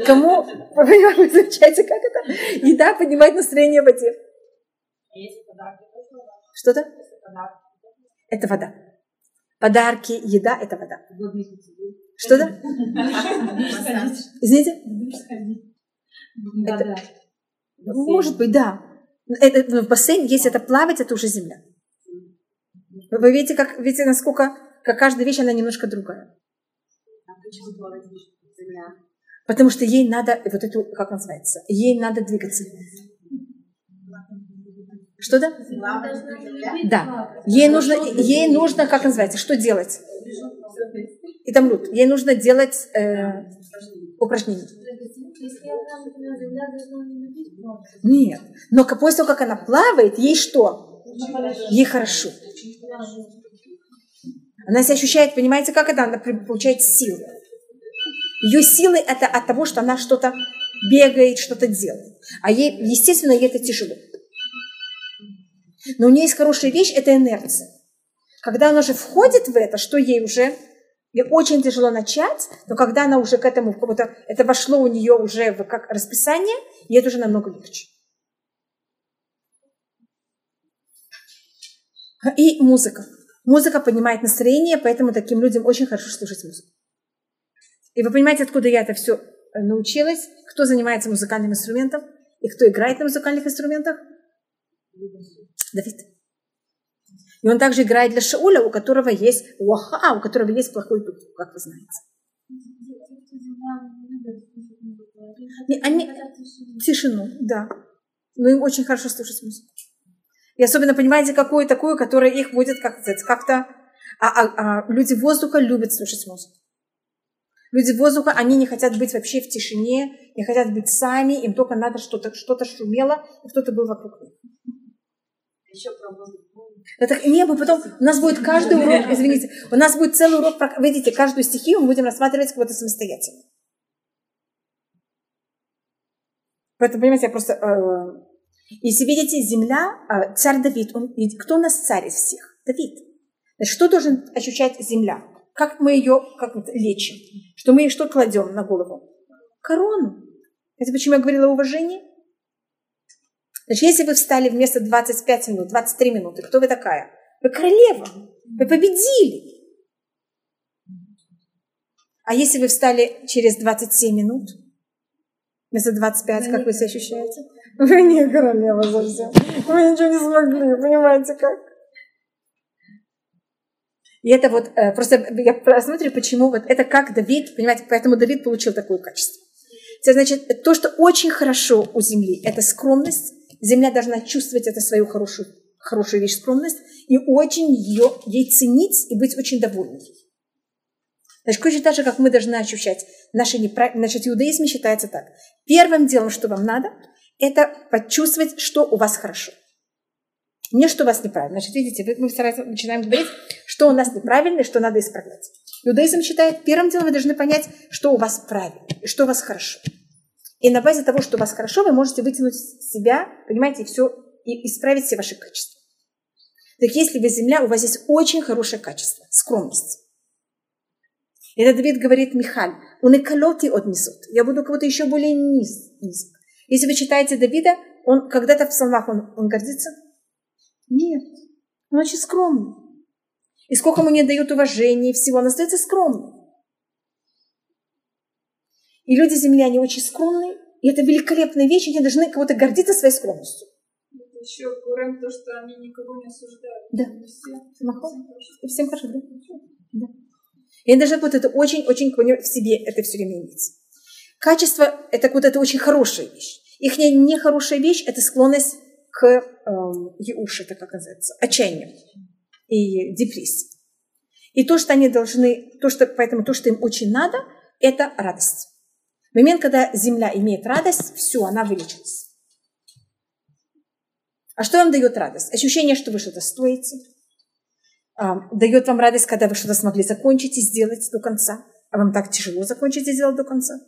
Кому вы замечаете, как это? Еда поднимает настроение воде. Что-то? Это вода. Подарки, еда – это вода. Что-то? Извините? Это, может быть, да. Это, в бассейн, если это плавать, это уже земля. Вы видите, как, видите, насколько, как каждая вещь, она немножко другая. А почему плавать земля? Потому что ей надо, вот эту, как называется, ей надо двигаться. Что-то? Да. Ей нужно, ей нужно, как называется, что делать? И там лут. Ей нужно делать э, упражнения. Нет. Но после того, как она плавает, ей что? Ей хорошо. Она себя ощущает, понимаете, как это? Она получает силы. Ее силы это от того, что она что-то бегает, что-то делает. А ей, естественно, ей это тяжело. Но у нее есть хорошая вещь, это инерция. Когда она уже входит в это, что ей уже ей очень тяжело начать, но когда она уже к этому, как будто это вошло у нее уже в как расписание, ей это уже намного легче. И музыка. Музыка поднимает настроение, поэтому таким людям очень хорошо слушать музыку. И вы понимаете, откуда я это все э, научилась? Кто занимается музыкальным инструментом? И кто играет на музыкальных инструментах? Давид. И он также играет для Шауля, у которого есть уаха, у которого есть плохой дух, как вы знаете. Они тишину, да. Но им очень хорошо слушать музыку. И особенно понимаете, какую такую, которая их будет как как-то... А, а, а люди воздуха любят слушать музыку. Люди воздуха, они не хотят быть вообще в тишине, не хотят быть сами, им только надо что-то что шумело, и кто-то был вокруг них. Еще про воздух. Это небо, потом у нас будет каждый урок, извините, у нас будет целый урок, про, видите, каждую стихию мы будем рассматривать как будто самостоятельно. Поэтому, понимаете, я просто э, если видите, земля, а, царь Давид, он, кто у нас царь из всех? Давид. Значит, что должен ощущать земля? Как мы ее как лечим? Что мы ей что кладем на голову? Корону. Это почему я говорила о уважении? Значит, если вы встали вместо 25 минут, 23 минуты, кто вы такая? Вы королева. Вы победили. А если вы встали через 27 минут, вместо 25, как вы себя ощущаете? Вы не королева совсем. Вы ничего не смогли, понимаете как? И это вот, э, просто я посмотрю, почему вот это как Давид, понимаете, поэтому Давид получил такое качество. Это значит, то, что очень хорошо у земли, это скромность. Земля должна чувствовать это свою хорошую, хорошую вещь, скромность, и очень ее, ей ценить и быть очень довольной. Значит, точно так же, как мы должны ощущать наши неправильные... Значит, иудаизм считается так. Первым делом, что вам надо, это почувствовать, что у вас хорошо. Не что у вас неправильно. Значит, видите, мы сразу начинаем говорить, что у нас неправильно и что надо исправлять. Иудаизм считает, первым делом вы должны понять, что у вас правильно и что у вас хорошо. И на базе того, что у вас хорошо, вы можете вытянуть себя, понимаете, и все, и исправить все ваши качества. Так если вы земля, у вас есть очень хорошее качество, скромность. И это Давид говорит Михаль, он и колоты отнесут. Я буду кого-то еще более низ, низок. Если вы читаете Давида, он когда-то в псалмах он, он гордится? Нет. Он очень скромный. И сколько ему не дают уважения и всего, он остается скромным. И люди земли, они очень скромные, и это великолепная вещь, они должны кого-то гордиться своей скромностью. Еще Курем, то, что они никого не осуждают. Да. Все, всем хорошо. Всем хорошо, да? да. И они должны вот это очень-очень в себе это все время иметь. Качество – это вот это очень хорошая вещь. Их нехорошая вещь – это склонность к э, еуш, это как называется, отчаянию и депрессии. И то, что они должны, то, что, поэтому то, что им очень надо, это радость. Момент, когда земля имеет радость, все, она вылечилась. А что вам дает радость? Ощущение, что вы что-то стоите. А, дает вам радость, когда вы что-то смогли закончить и сделать до конца. А вам так тяжело закончить и сделать до конца.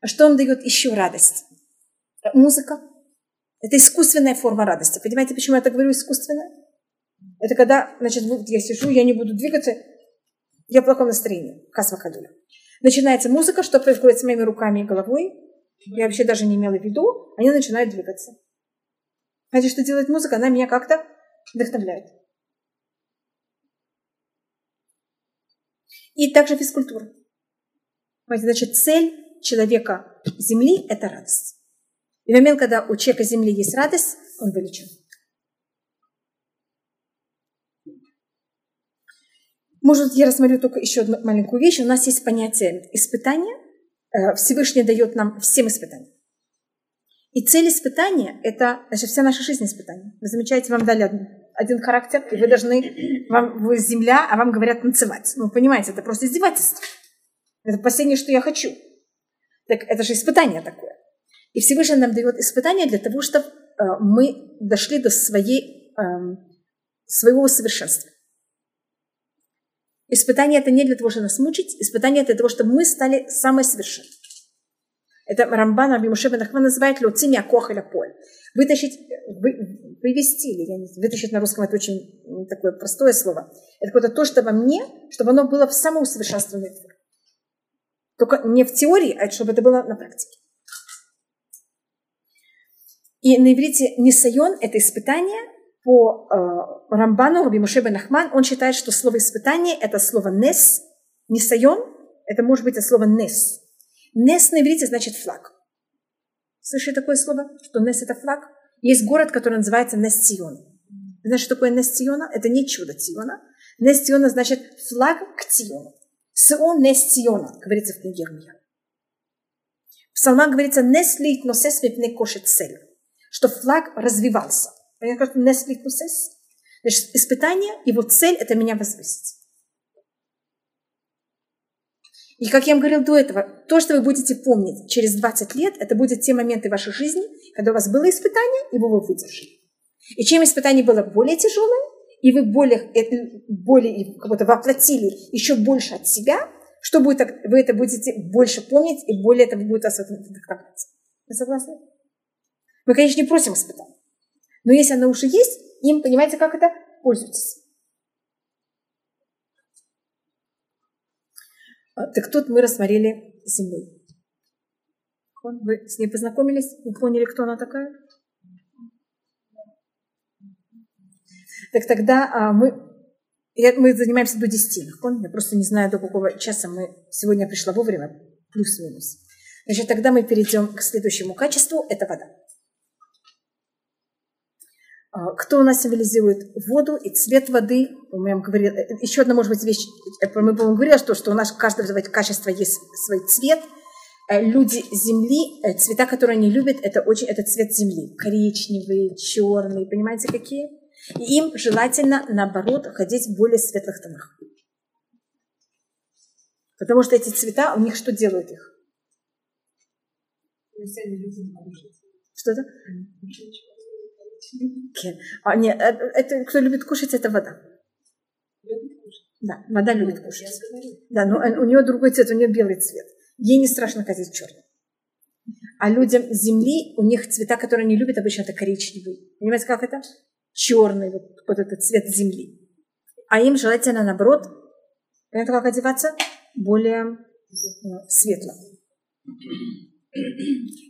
А что вам дает еще радость? Музыка. Это искусственная форма радости. Понимаете, почему я так говорю искусственная? Это когда, значит, я сижу, я не буду двигаться, я в плохом настроении, касва ходуля. Начинается музыка, что происходит с моими руками и головой. Я вообще даже не имела в виду, они начинают двигаться. Знаете, что делает музыка? Она меня как-то вдохновляет. И также физкультура. Значит, цель человека Земли – это радость. И в момент, когда у человека Земли есть радость, он вылечен. Может, я рассмотрю только еще одну маленькую вещь. У нас есть понятие испытания. Э, Всевышний дает нам всем испытания. И цель испытания – это значит, вся наша жизнь испытания. Вы замечаете, вам дали один, один характер, и вы должны, вам, вы земля, а вам говорят танцевать. Ну, понимаете, это просто издевательство. Это последнее, что я хочу. Так это же испытание такое. И Всевышний нам дает испытания для того, чтобы э, мы дошли до своей, э, своего совершенства. Испытание это не для того, чтобы нас мучить, испытание это для того, чтобы мы стали самой совершенной. Это Рамбан Абимуше Бенахман называет лоцими акох или поль. Вытащить, вы, вывести, или я не знаю, вытащить на русском это очень такое простое слово. Это какое-то то, что во мне, чтобы оно было в самоусовершенствованной форме. Только не в теории, а чтобы это было на практике. И на иврите несайон – это испытание, по э, Рамбану, Раби Муше бен Ахман, он считает, что слово испытание – это слово «нес», «несайон» – это может быть от слова «нес». «Нес» на иврите значит «флаг». Слышали такое слово, что «нес» – это флаг? Есть город, который называется Нестион. Знаете, что такое Нестиона? Это не чудо Тиона. Нестиона значит флаг к Тиону. Сеон Нестиона, говорится в книге Ирмия. В псалмах говорится «неслит носес мипне кошет цель», что флаг развивался – кажется, несколько процесс. Значит, испытание, его цель – это меня возвысить. И как я вам говорил до этого, то, что вы будете помнить через 20 лет, это будут те моменты вашей жизни, когда у вас было испытание, и вы его выдержали. И чем испытание было более тяжелое, и вы более, более как будто воплотили еще больше от себя, что будет, вы это будете больше помнить, и более это будет вас вдохновлять. Вы согласны? Мы, конечно, не просим испытаний. Но если оно уже есть, им, понимаете, как это? Пользуйтесь. А, так тут мы рассмотрели землю. Вы с ней познакомились? Вы поняли, кто она такая? Так тогда а, мы Я, мы занимаемся до 10, я просто не знаю, до какого часа мы сегодня пришла вовремя, плюс-минус. Значит, тогда мы перейдем к следующему качеству, это вода. А, кто у нас символизирует воду и цвет воды? Мы говорили, э, еще одна, может быть, вещь, э, мы, по-моему, говорили, что, что у нас каждое качество есть свой цвет. Э, люди Земли, цвета, которые они любят, это очень, это цвет Земли. Коричневый, черный, понимаете, какие? И им желательно, наоборот, ходить в более светлых тонах. Потому что эти цвета, у них что делают их? Что-то? А, нет, э, это кто любит кушать, это вода. Да, вода любит кушать. Да, но у нее другой цвет, у нее белый цвет. Ей не страшно ходить черный. А людям Земли, у них цвета, которые они любят, обычно это коричневый. Понимаете, как это? Черный, вот, вот этот цвет Земли. А им желательно, наоборот, понимаете, как одеваться? Более э, светло.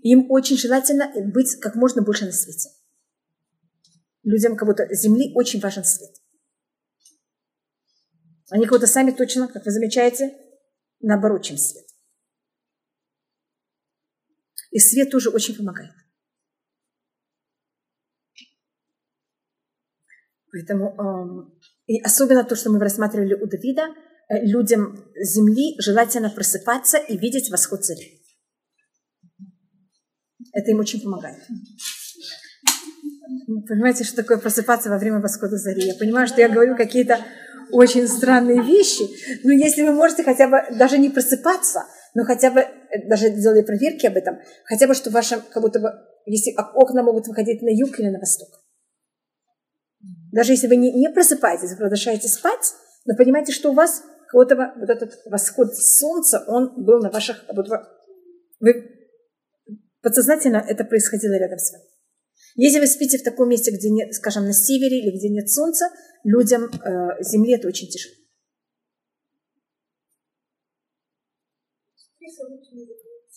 Им очень желательно быть как можно больше на свете людям как будто Земли очень важен свет. Они как будто сами точно, как вы замечаете, наоборот, чем свет. И свет тоже очень помогает. Поэтому, э, и особенно то, что мы рассматривали у Давида, э, людям Земли желательно просыпаться и видеть восход зари. Это им очень помогает. Понимаете, что такое просыпаться во время восхода зари? Я понимаю, что я говорю какие-то очень странные вещи, но если вы можете хотя бы даже не просыпаться, но хотя бы, э, даже делали проверки об этом, хотя бы, что вашем, как будто бы, если окна могут выходить на юг или на восток. Даже если вы не, не просыпаетесь, вы продолжаете спать, но понимаете, что у вас как будто бы вот этот восход солнца, он был на ваших, вот вы подсознательно это происходило рядом с вами. Если вы спите в таком месте, где нет, скажем, на севере или где нет солнца, людям э, Земли это очень тяжело.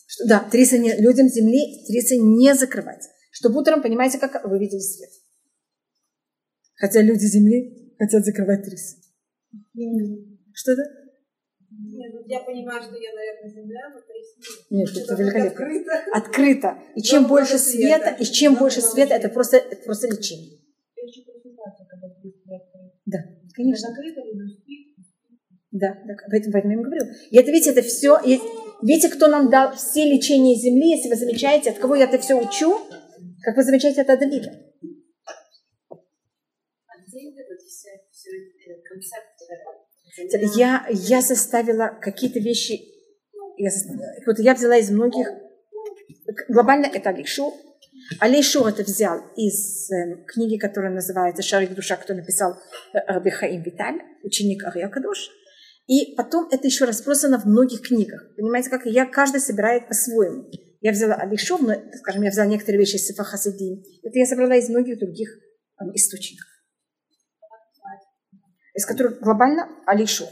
Что, да, трисы не, людям Земли трисы не закрывать. Чтобы утром, понимаете, как вы видели свет. Хотя люди Земли хотят закрывать трисы. Что-то? Нет, ну, я понимаю, что я, наверное, земля, но Нет, это великолепно. Открыто. открыто. И чем Но больше света, света, и чем Но больше света, это просто, это просто лечение. Да, конечно. Да, да, поэтому, поэтому я им говорю. И это, видите, это все, и, видите, кто нам дал все лечения Земли, если вы замечаете, от кого я это все учу, как вы замечаете, это Давида. А где этот все, все концепт я, я составила какие-то вещи, я, вот я взяла из многих, глобально это Алишу. Алишу это взял из э, книги, которая называется «Шарик душа», кто написал Раби Хаим Виталь, ученик Ария Кадош. И потом это еще разбросано в многих книгах. Понимаете, как я каждый собирает по-своему. Я взяла Алишу, но, скажем, я взяла некоторые вещи из Сифа Хасидин. Это я собрала из многих других э, источников из которых глобально Алишу.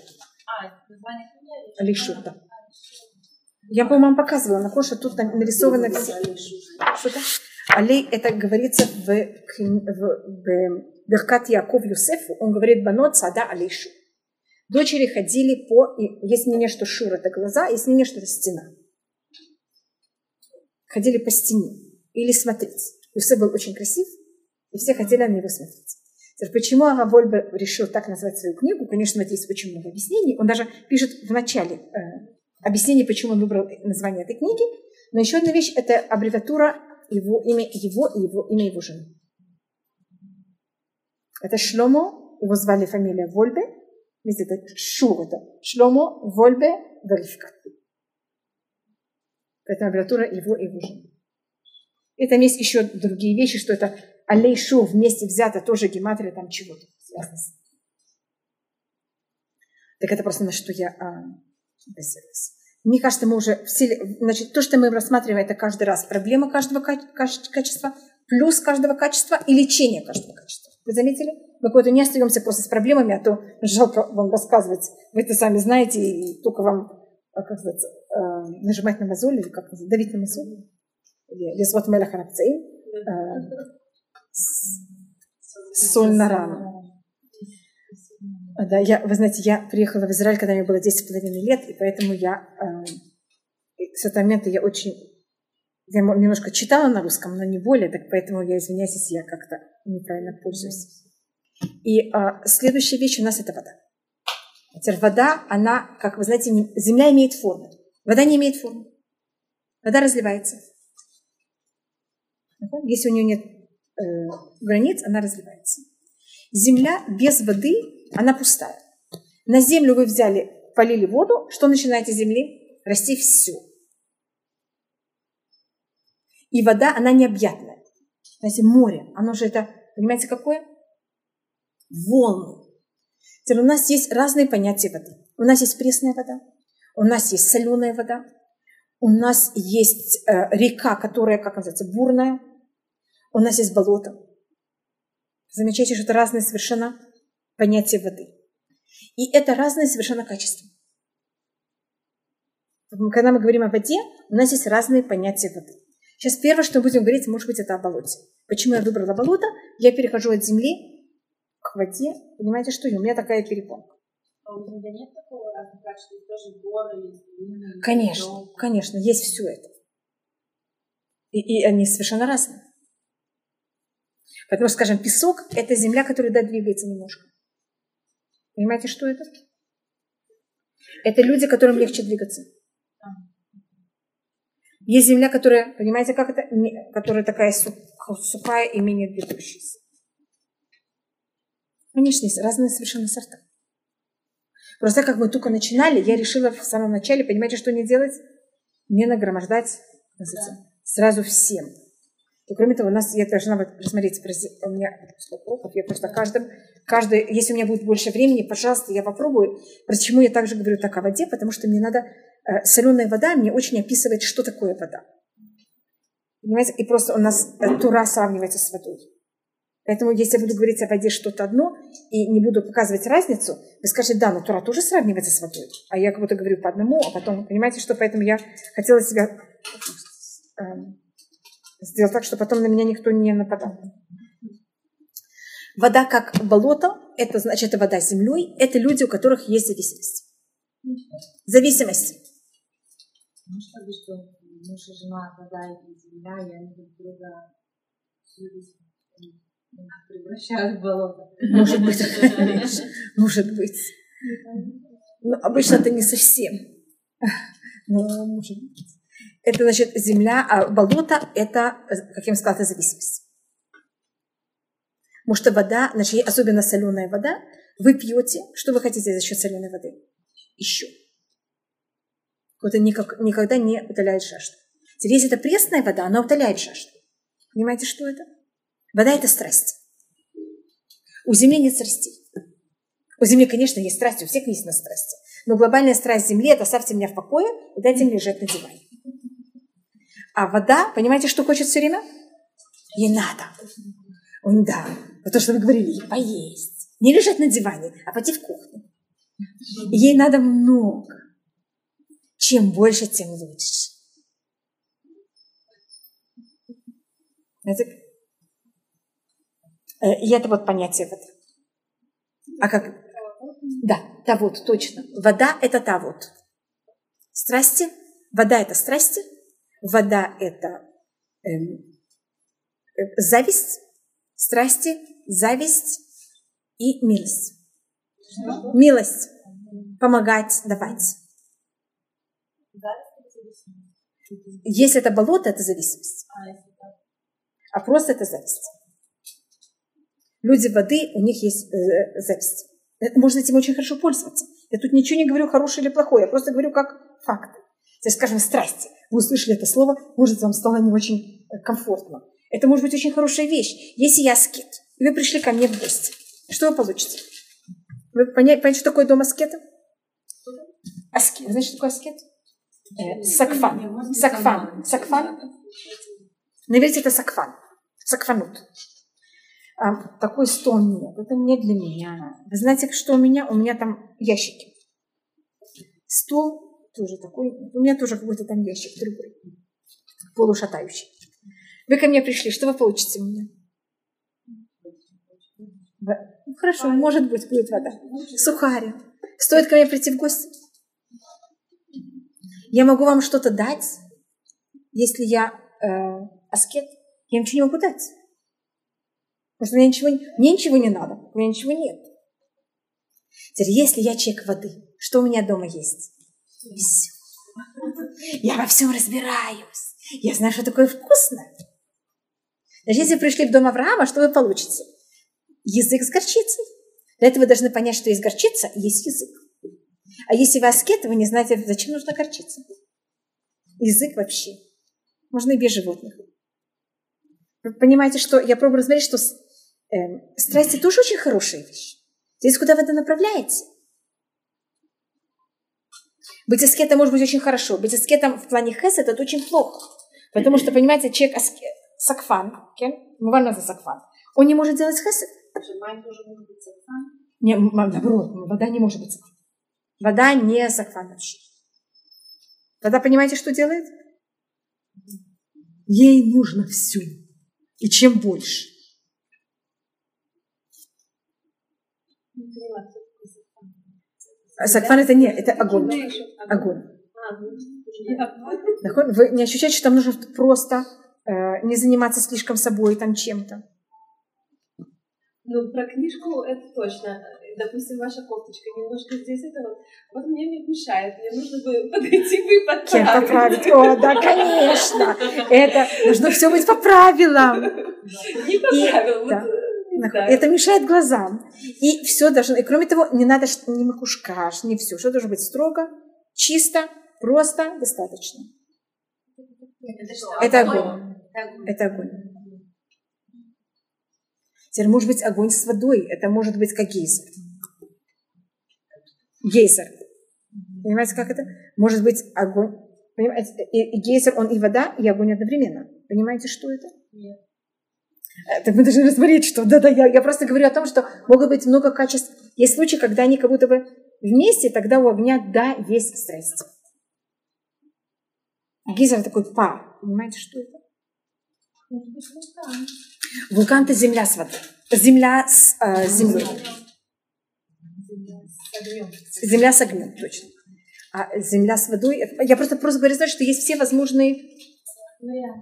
Алишу, да. Я, по-моему, показывала на коже, тут нарисовано все. Что-то? Алей, это говорится в, в, в Беркат Яков Юсефу, он говорит, банот сада алейшу. Дочери ходили по, есть мнение, что Шур это глаза, есть мнение, что это стена. Ходили по стене или смотреть. Юсеф был очень красив, и все хотели на него смотреть. Почему Авольбе решил так назвать свою книгу? Конечно, есть очень много объяснений. Он даже пишет в начале э, объяснение, почему он выбрал название этой книги. Но еще одна вещь – это аббревиатура его имя его и его имя его жены. Это Шломо, его звали фамилия Вольбе. Видите, это Шу, это Шломо, Вольбе, Верифка. Это аббревиатура его и его жены. И там есть еще другие вещи, что это алейшу вместе взято тоже гематрия там чего-то связано Так это просто на что я а, базируюсь. Мне кажется, мы уже все, значит, то, что мы рассматриваем, это каждый раз проблема каждого качества, плюс каждого качества и лечение каждого качества. Вы заметили? Мы куда-то не остаемся просто с проблемами, а то жалко вам рассказывать. Вы это сами знаете, и только вам, а, как сказать, а, нажимать на мозоль, или как давить на мозоль. Или лезвот меля соль на рану. Да, я, вы знаете, я приехала в Израиль, когда мне было 10 с половиной лет, и поэтому я э, с этого момента я очень я немножко читала на русском, но не более, так поэтому я извиняюсь, если я как-то неправильно пользуюсь. И а, следующая вещь у нас это вода. Теперь вода, она, как вы знаете, земля имеет форму. Вода не имеет формы. Вода разливается. Если у нее нет э, границ, она разливается. Земля без воды, она пустая. На землю вы взяли, полили воду, что начинает из земли? Расти все. И вода, она необъятная. Знаете, море, оно же это, понимаете, какое? Волны. Теперь у нас есть разные понятия воды. У нас есть пресная вода, у нас есть соленая вода, у нас есть э, река, которая, как называется, бурная, у нас есть болото. Замечайте, что это разные совершенно понятия воды. И это разные совершенно качества. Когда мы говорим о воде, у нас есть разные понятия воды. Сейчас первое, что мы будем говорить, может быть, это о болоте. Почему я выбрала болото? Я перехожу от земли к воде. Понимаете, что? И у меня такая перепонка. А у тебя нет такого? Есть тоже горы, Конечно, конечно, есть все это. И, и они совершенно разные. Поэтому, скажем, песок – это земля, которая, да, двигается немножко. Понимаете, что это? Это люди, которым легче двигаться. Есть земля, которая, понимаете, как это, которая такая су- сухая и менее двигающаяся. Конечно, есть разные совершенно сорта. Просто как мы только начинали, я решила в самом начале, понимаете, что не делать? Не нагромождать называется, сразу всем. И кроме того, у нас, я должна вот посмотреть, у меня сколько я просто каждым, каждый, если у меня будет больше времени, пожалуйста, я попробую. Почему я также говорю так о воде? Потому что мне надо, э, соленая вода мне очень описывает, что такое вода. Понимаете? И просто у нас э, Тура сравнивается с водой. Поэтому, если я буду говорить о воде что-то одно и не буду показывать разницу, вы скажете, да, но Тура тоже сравнивается с водой. А я как будто говорю по одному, а потом, понимаете, что поэтому я хотела себя эм, сделать так, чтобы потом на меня никто не нападал. Вода как болото, это значит, это вода с землей, это люди, у которых есть зависимость. Зависимость. Что муж и жена, вода и земля, и они друг друга ну, превращают в болото. Может быть, может быть. Но обычно это не совсем. Но может быть. Это значит земля, а болото это, как я сказала, это зависимость. Потому что вода, значит, особенно соленая вода, вы пьете, что вы хотите за счет соленой воды? Еще. Это никак, никогда не утоляет жажду. Теперь, если это пресная вода, она утоляет жажду. Понимаете, что это? Вода – это страсть. У Земли нет страстей. У Земли, конечно, есть страсти, у всех есть на страсти. Но глобальная страсть Земли – это оставьте меня в покое и дайте мне лежать на диване. А вода, понимаете, что хочет все время? Ей надо. Ой, да. Вот то, что вы говорили, ей поесть. Не лежать на диване, а пойти в кухню. Ей надо много. Чем больше, тем лучше. Это, э, и это вот понятие воды. А как? Да, та вот, точно. Вода – это та вот. Страсти. Вода – это страсти. Вода – это эм, э, зависть, страсти, зависть и милость. Милость. Помогать, давать. Если это болото, это зависимость. А, просто это зависть. Люди воды, у них есть э, зависть. Это Можно этим очень хорошо пользоваться. Я тут ничего не говорю хорошее или плохое, я просто говорю как факты. Скажем, страсти. Вы услышали это слово, может, вам стало не очень э, комфортно. Это может быть очень хорошая вещь. Если я аскет, и вы пришли ко мне в гости, что вы получите? Вы поня- понимаете, что такое дом аскета? Аскет. Вы знаете, что такое аскет? Э, сакфан. Сакфан. Сакфан. На иврите это сакфан. Сакфанут. А, такой стол нет. Это не для меня. Вы знаете, что у меня? У меня там ящики. Стол тоже такой. У меня тоже какой-то там ящик другой. Полушатающий. Вы ко мне пришли. Что вы получите у меня? Ну, хорошо, может быть, будет вода. Сухари. Стоит ко мне прийти в гости? Я могу вам что-то дать, если я э, аскет. Я ничего не могу дать. Потому что мне ничего, мне ничего не надо, у меня ничего нет. Теперь, если я человек воды, что у меня дома есть? Все. Я во всем разбираюсь. Я знаю, что такое вкусное. Значит, если вы пришли в дом Авраама, что вы получите? Язык с горчицей. Для этого вы должны понять, что есть горчица есть язык. А если вы аскет, вы не знаете, зачем нужна горчица. Язык вообще. Можно и без животных. Вы понимаете, что я пробую рассмотреть, что э, страсти тоже очень хорошая вещь. Здесь куда вы это направляете? Быть аскетом может быть очень хорошо. Быть аскетом в плане хес это очень плохо. Потому что, понимаете, человек аскет, сакфан, okay? за сакфан, он не может делать хесед. тоже может быть сакфан? Не, наоборот, вода не может быть сакфан. Вода не сакфан вообще. Вода, понимаете, что делает? Ей нужно все. И чем больше. Сакфан это не, это огонь. Огонь. Вы не ощущаете, что там нужно просто э, не заниматься слишком собой там чем-то. Ну, про книжку это точно. Допустим, ваша кофточка немножко здесь это вот. Вот мне не мешает. Мне нужно бы подойти бы и подправить. Кем поправить? О, да, конечно. Это должно все быть по правилам. Не по правилам. Да. Это мешает глазам. И все должно... И кроме того, не надо ни макушкаш, не все. Что должно быть строго, чисто, просто, достаточно. Это огонь. Это огонь. Теперь может быть огонь с водой. Это может быть как гейзер. Гейзер. Понимаете, как это? Может быть огонь. Понимаете, и, и гейзер, он и вода, и огонь одновременно. Понимаете, что это? Нет. Так мы должны рассмотреть, что да-да, я, я просто говорю о том, что могут быть много качеств. Есть случаи, когда они как будто бы вместе, тогда у огня, да, есть страсть. Гизер такой пар. Понимаете, что это? Вулкан – это земля с водой. Земля с э, землей. Земля с огнем, точно. А земля с водой, я просто просто говорю, что есть все возможные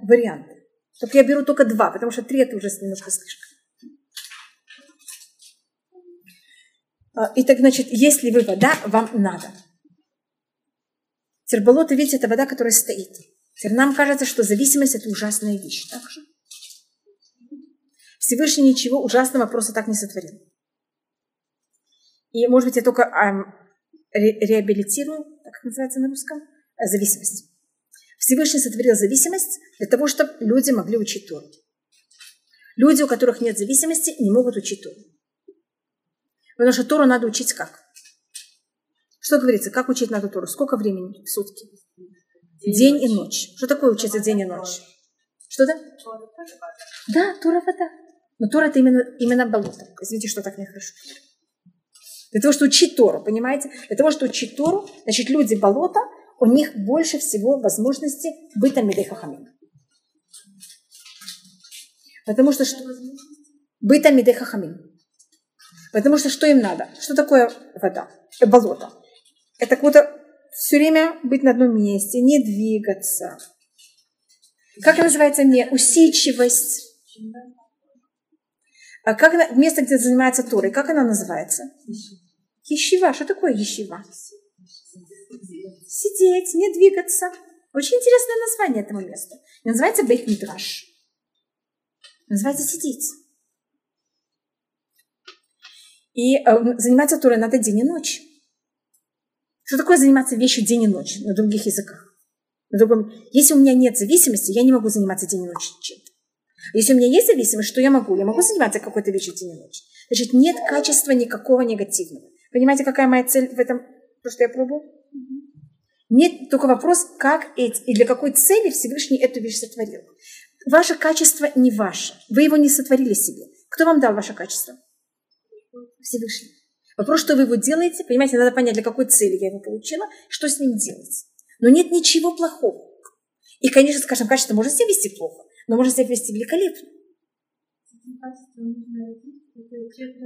варианты. Только я беру только два, потому что три это уже немножко слишком. А, итак, значит, если вы вода, вам надо. Терболоты, видите, это вода, которая стоит. Теперь нам кажется, что зависимость – это ужасная вещь. Так же? Всевышний ничего ужасного просто так не сотворил. И, может быть, я только эм, ре реабилитирую, так называется на русском, зависимость. Всевышний сотворил зависимость для того, чтобы люди могли учить Тору. Люди, у которых нет зависимости, не могут учить Тору. Потому что Тору надо учить как? Что говорится? Как учить надо Тору? Сколько времени в сутки? День, день и ночь. Что такое учиться день и ночь? Что да? Да, Тора вода. Но Тора это именно, именно болото. Извините, что так нехорошо. Для того, чтобы учить Тору, понимаете? Для того, чтобы учить Тору, значит, люди болота, у них больше всего возможности быть Амидей Хахамим. Потому что, что быть Амидей Хахамим. Потому что что им надо? Что такое вода? Э, болото. Это как будто все время быть на одном месте, не двигаться. Как называется мне? Усидчивость. А как место, где занимается Торой, как она называется? Ешива. Что такое ешива? Сидеть, не двигаться. Очень интересное название этому месту. Не называется Бейт Мидраш. Называется сидеть. И э, заниматься Торой надо день и ночь. Что такое заниматься вещью день и ночь на других языках? На другом... Если у меня нет зависимости, я не могу заниматься день и ночь чем-то. Если у меня есть зависимость, что я могу? Я могу заниматься какой-то вещью день и ночь. Значит, нет качества никакого негативного. Понимаете, какая моя цель в этом, то, что я пробую? Нет только вопрос, как эти, и для какой цели Всевышний эту вещь сотворил. Ваше качество не ваше. Вы его не сотворили себе. Кто вам дал ваше качество? Всевышний. Вопрос, что вы его делаете, понимаете, надо понять, для какой цели я его получила, что с ним делать. Но нет ничего плохого. И, конечно, скажем, качество может себя вести плохо, но может себя вести великолепно.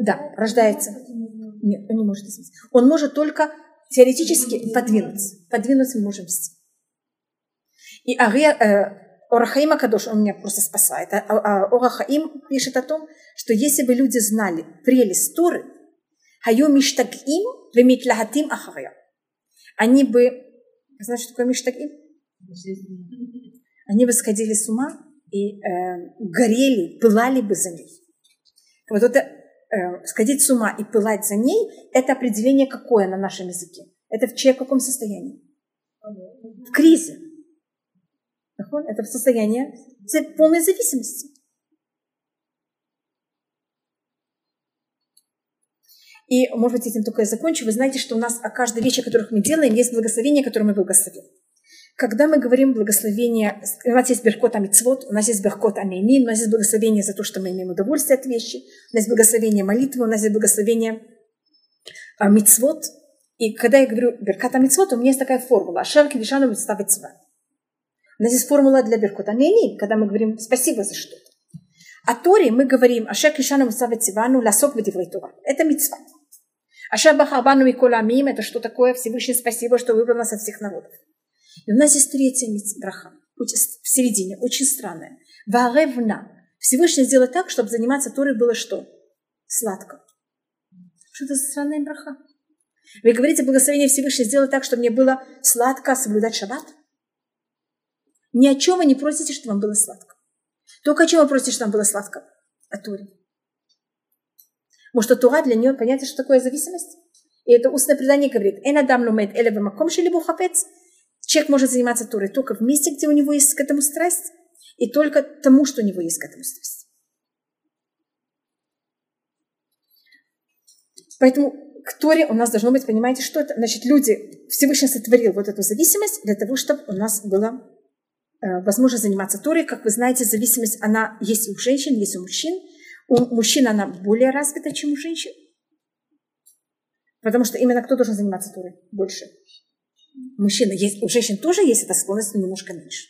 Да, рождается. Нет, он не может изменить. Он может только теоретически подвинуться. Подвинуться мы можем все. И Ария, э, Орахаим Акадош, он меня просто спасает. А, а Орахаим пишет о том, что если бы люди знали прелесть Торы, Хаю Миштагим Вемитлахатим Ахаря, они бы, что такое Миштагим? Они бы сходили с ума и э, горели, пылали бы за ней. Вот это сходить с ума и пылать за ней, это определение какое на нашем языке? Это в чьем каком состоянии? В кризе. Это в состоянии полной зависимости. И, может быть, этим только я закончу. Вы знаете, что у нас о каждой вещи, которых мы делаем, есть благословение, которое мы благословим. Когда мы говорим благословение, у нас есть Беркот Амицвод, у нас есть Беркот Амейнин, у нас есть благословение за то, что мы имеем удовольствие от вещи, у нас есть благословение молитвы, у нас есть благословение а, Мицвод. И когда я говорю Беркот Амицвод, у меня есть такая формула. Ашер Кидишану Мицтавет У нас есть формула для Беркот Амейнин, когда мы говорим спасибо за что-то. А Торе мы говорим Ашер Кидишану Мицтавет Цивану Ласок Бедиврей Тора. Это Мицва. Ашер Бахарбану Микола Амим, это что такое? Всевышний спасибо, что выбрал нас от всех народов. И у нас есть третья браха, в середине, очень странная. Варевна. Всевышний сделал так, чтобы заниматься Торой было что? Сладко. Что это за странная браха? Вы говорите, благословение Всевышнего сделать так, чтобы мне было сладко соблюдать шаббат? Ни о чем вы не просите, чтобы вам было сладко. Только о чем вы просите, чтобы вам было сладко? О Торе. Может, что Тора для нее понятие, что такое зависимость? И это устное предание говорит, «Эн адам ломет эле маком шелибу хапец». Человек может заниматься Торой только в месте, где у него есть к этому страсть, и только тому, что у него есть к этому страсть. Поэтому к Торе у нас должно быть, понимаете, что это? Значит, люди, Всевышний сотворил вот эту зависимость для того, чтобы у нас было э, возможно заниматься Торой. Как вы знаете, зависимость, она есть у женщин, есть у мужчин. У мужчин она более развита, чем у женщин. Потому что именно кто должен заниматься Торой больше? Мужчина, есть, у женщин тоже есть эта склонность, но немножко меньше.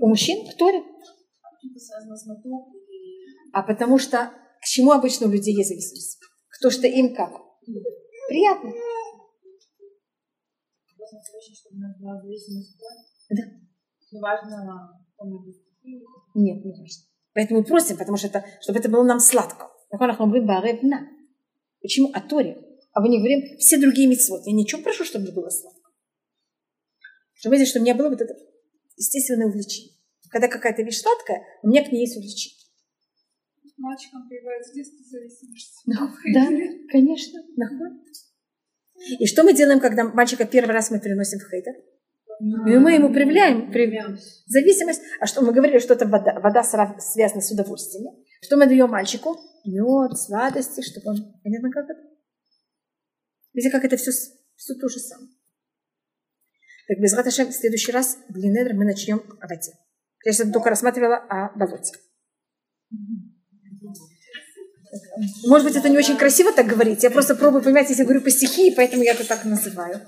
У мужчин кто ли? А потому что к чему обычно у людей есть зависимость? Кто что им как? Приятно. Да. Нет, не важно. Поэтому просим, потому что это, чтобы это было нам сладко. Почему о Торе? А мы не говорим все другие митцвот. Я ничего прошу, чтобы мне было сладко. Чтобы видеть, что у меня было вот это естественное увлечение. Когда какая-то вещь сладкая, у меня к ней есть увлечение. Мальчикам появляется с детства зависимость. Ну, да, конечно. И что мы делаем, когда мальчика первый раз мы переносим в хейдер? И мы ему проявляем зависимость. А что мы говорили, что это вода, вода связана с удовольствиями. Что мы даем мальчику? Мед, сладости, чтобы он... Понятно, как это? Видите, как это все, все то же самое. Так, без Раташем, в следующий раз, Блинедр, мы начнем о воде. Я сейчас только рассматривала о болоте. Может быть, это не очень красиво так говорить. Я просто пробую понимать, если говорю по стихии, поэтому я это так называю.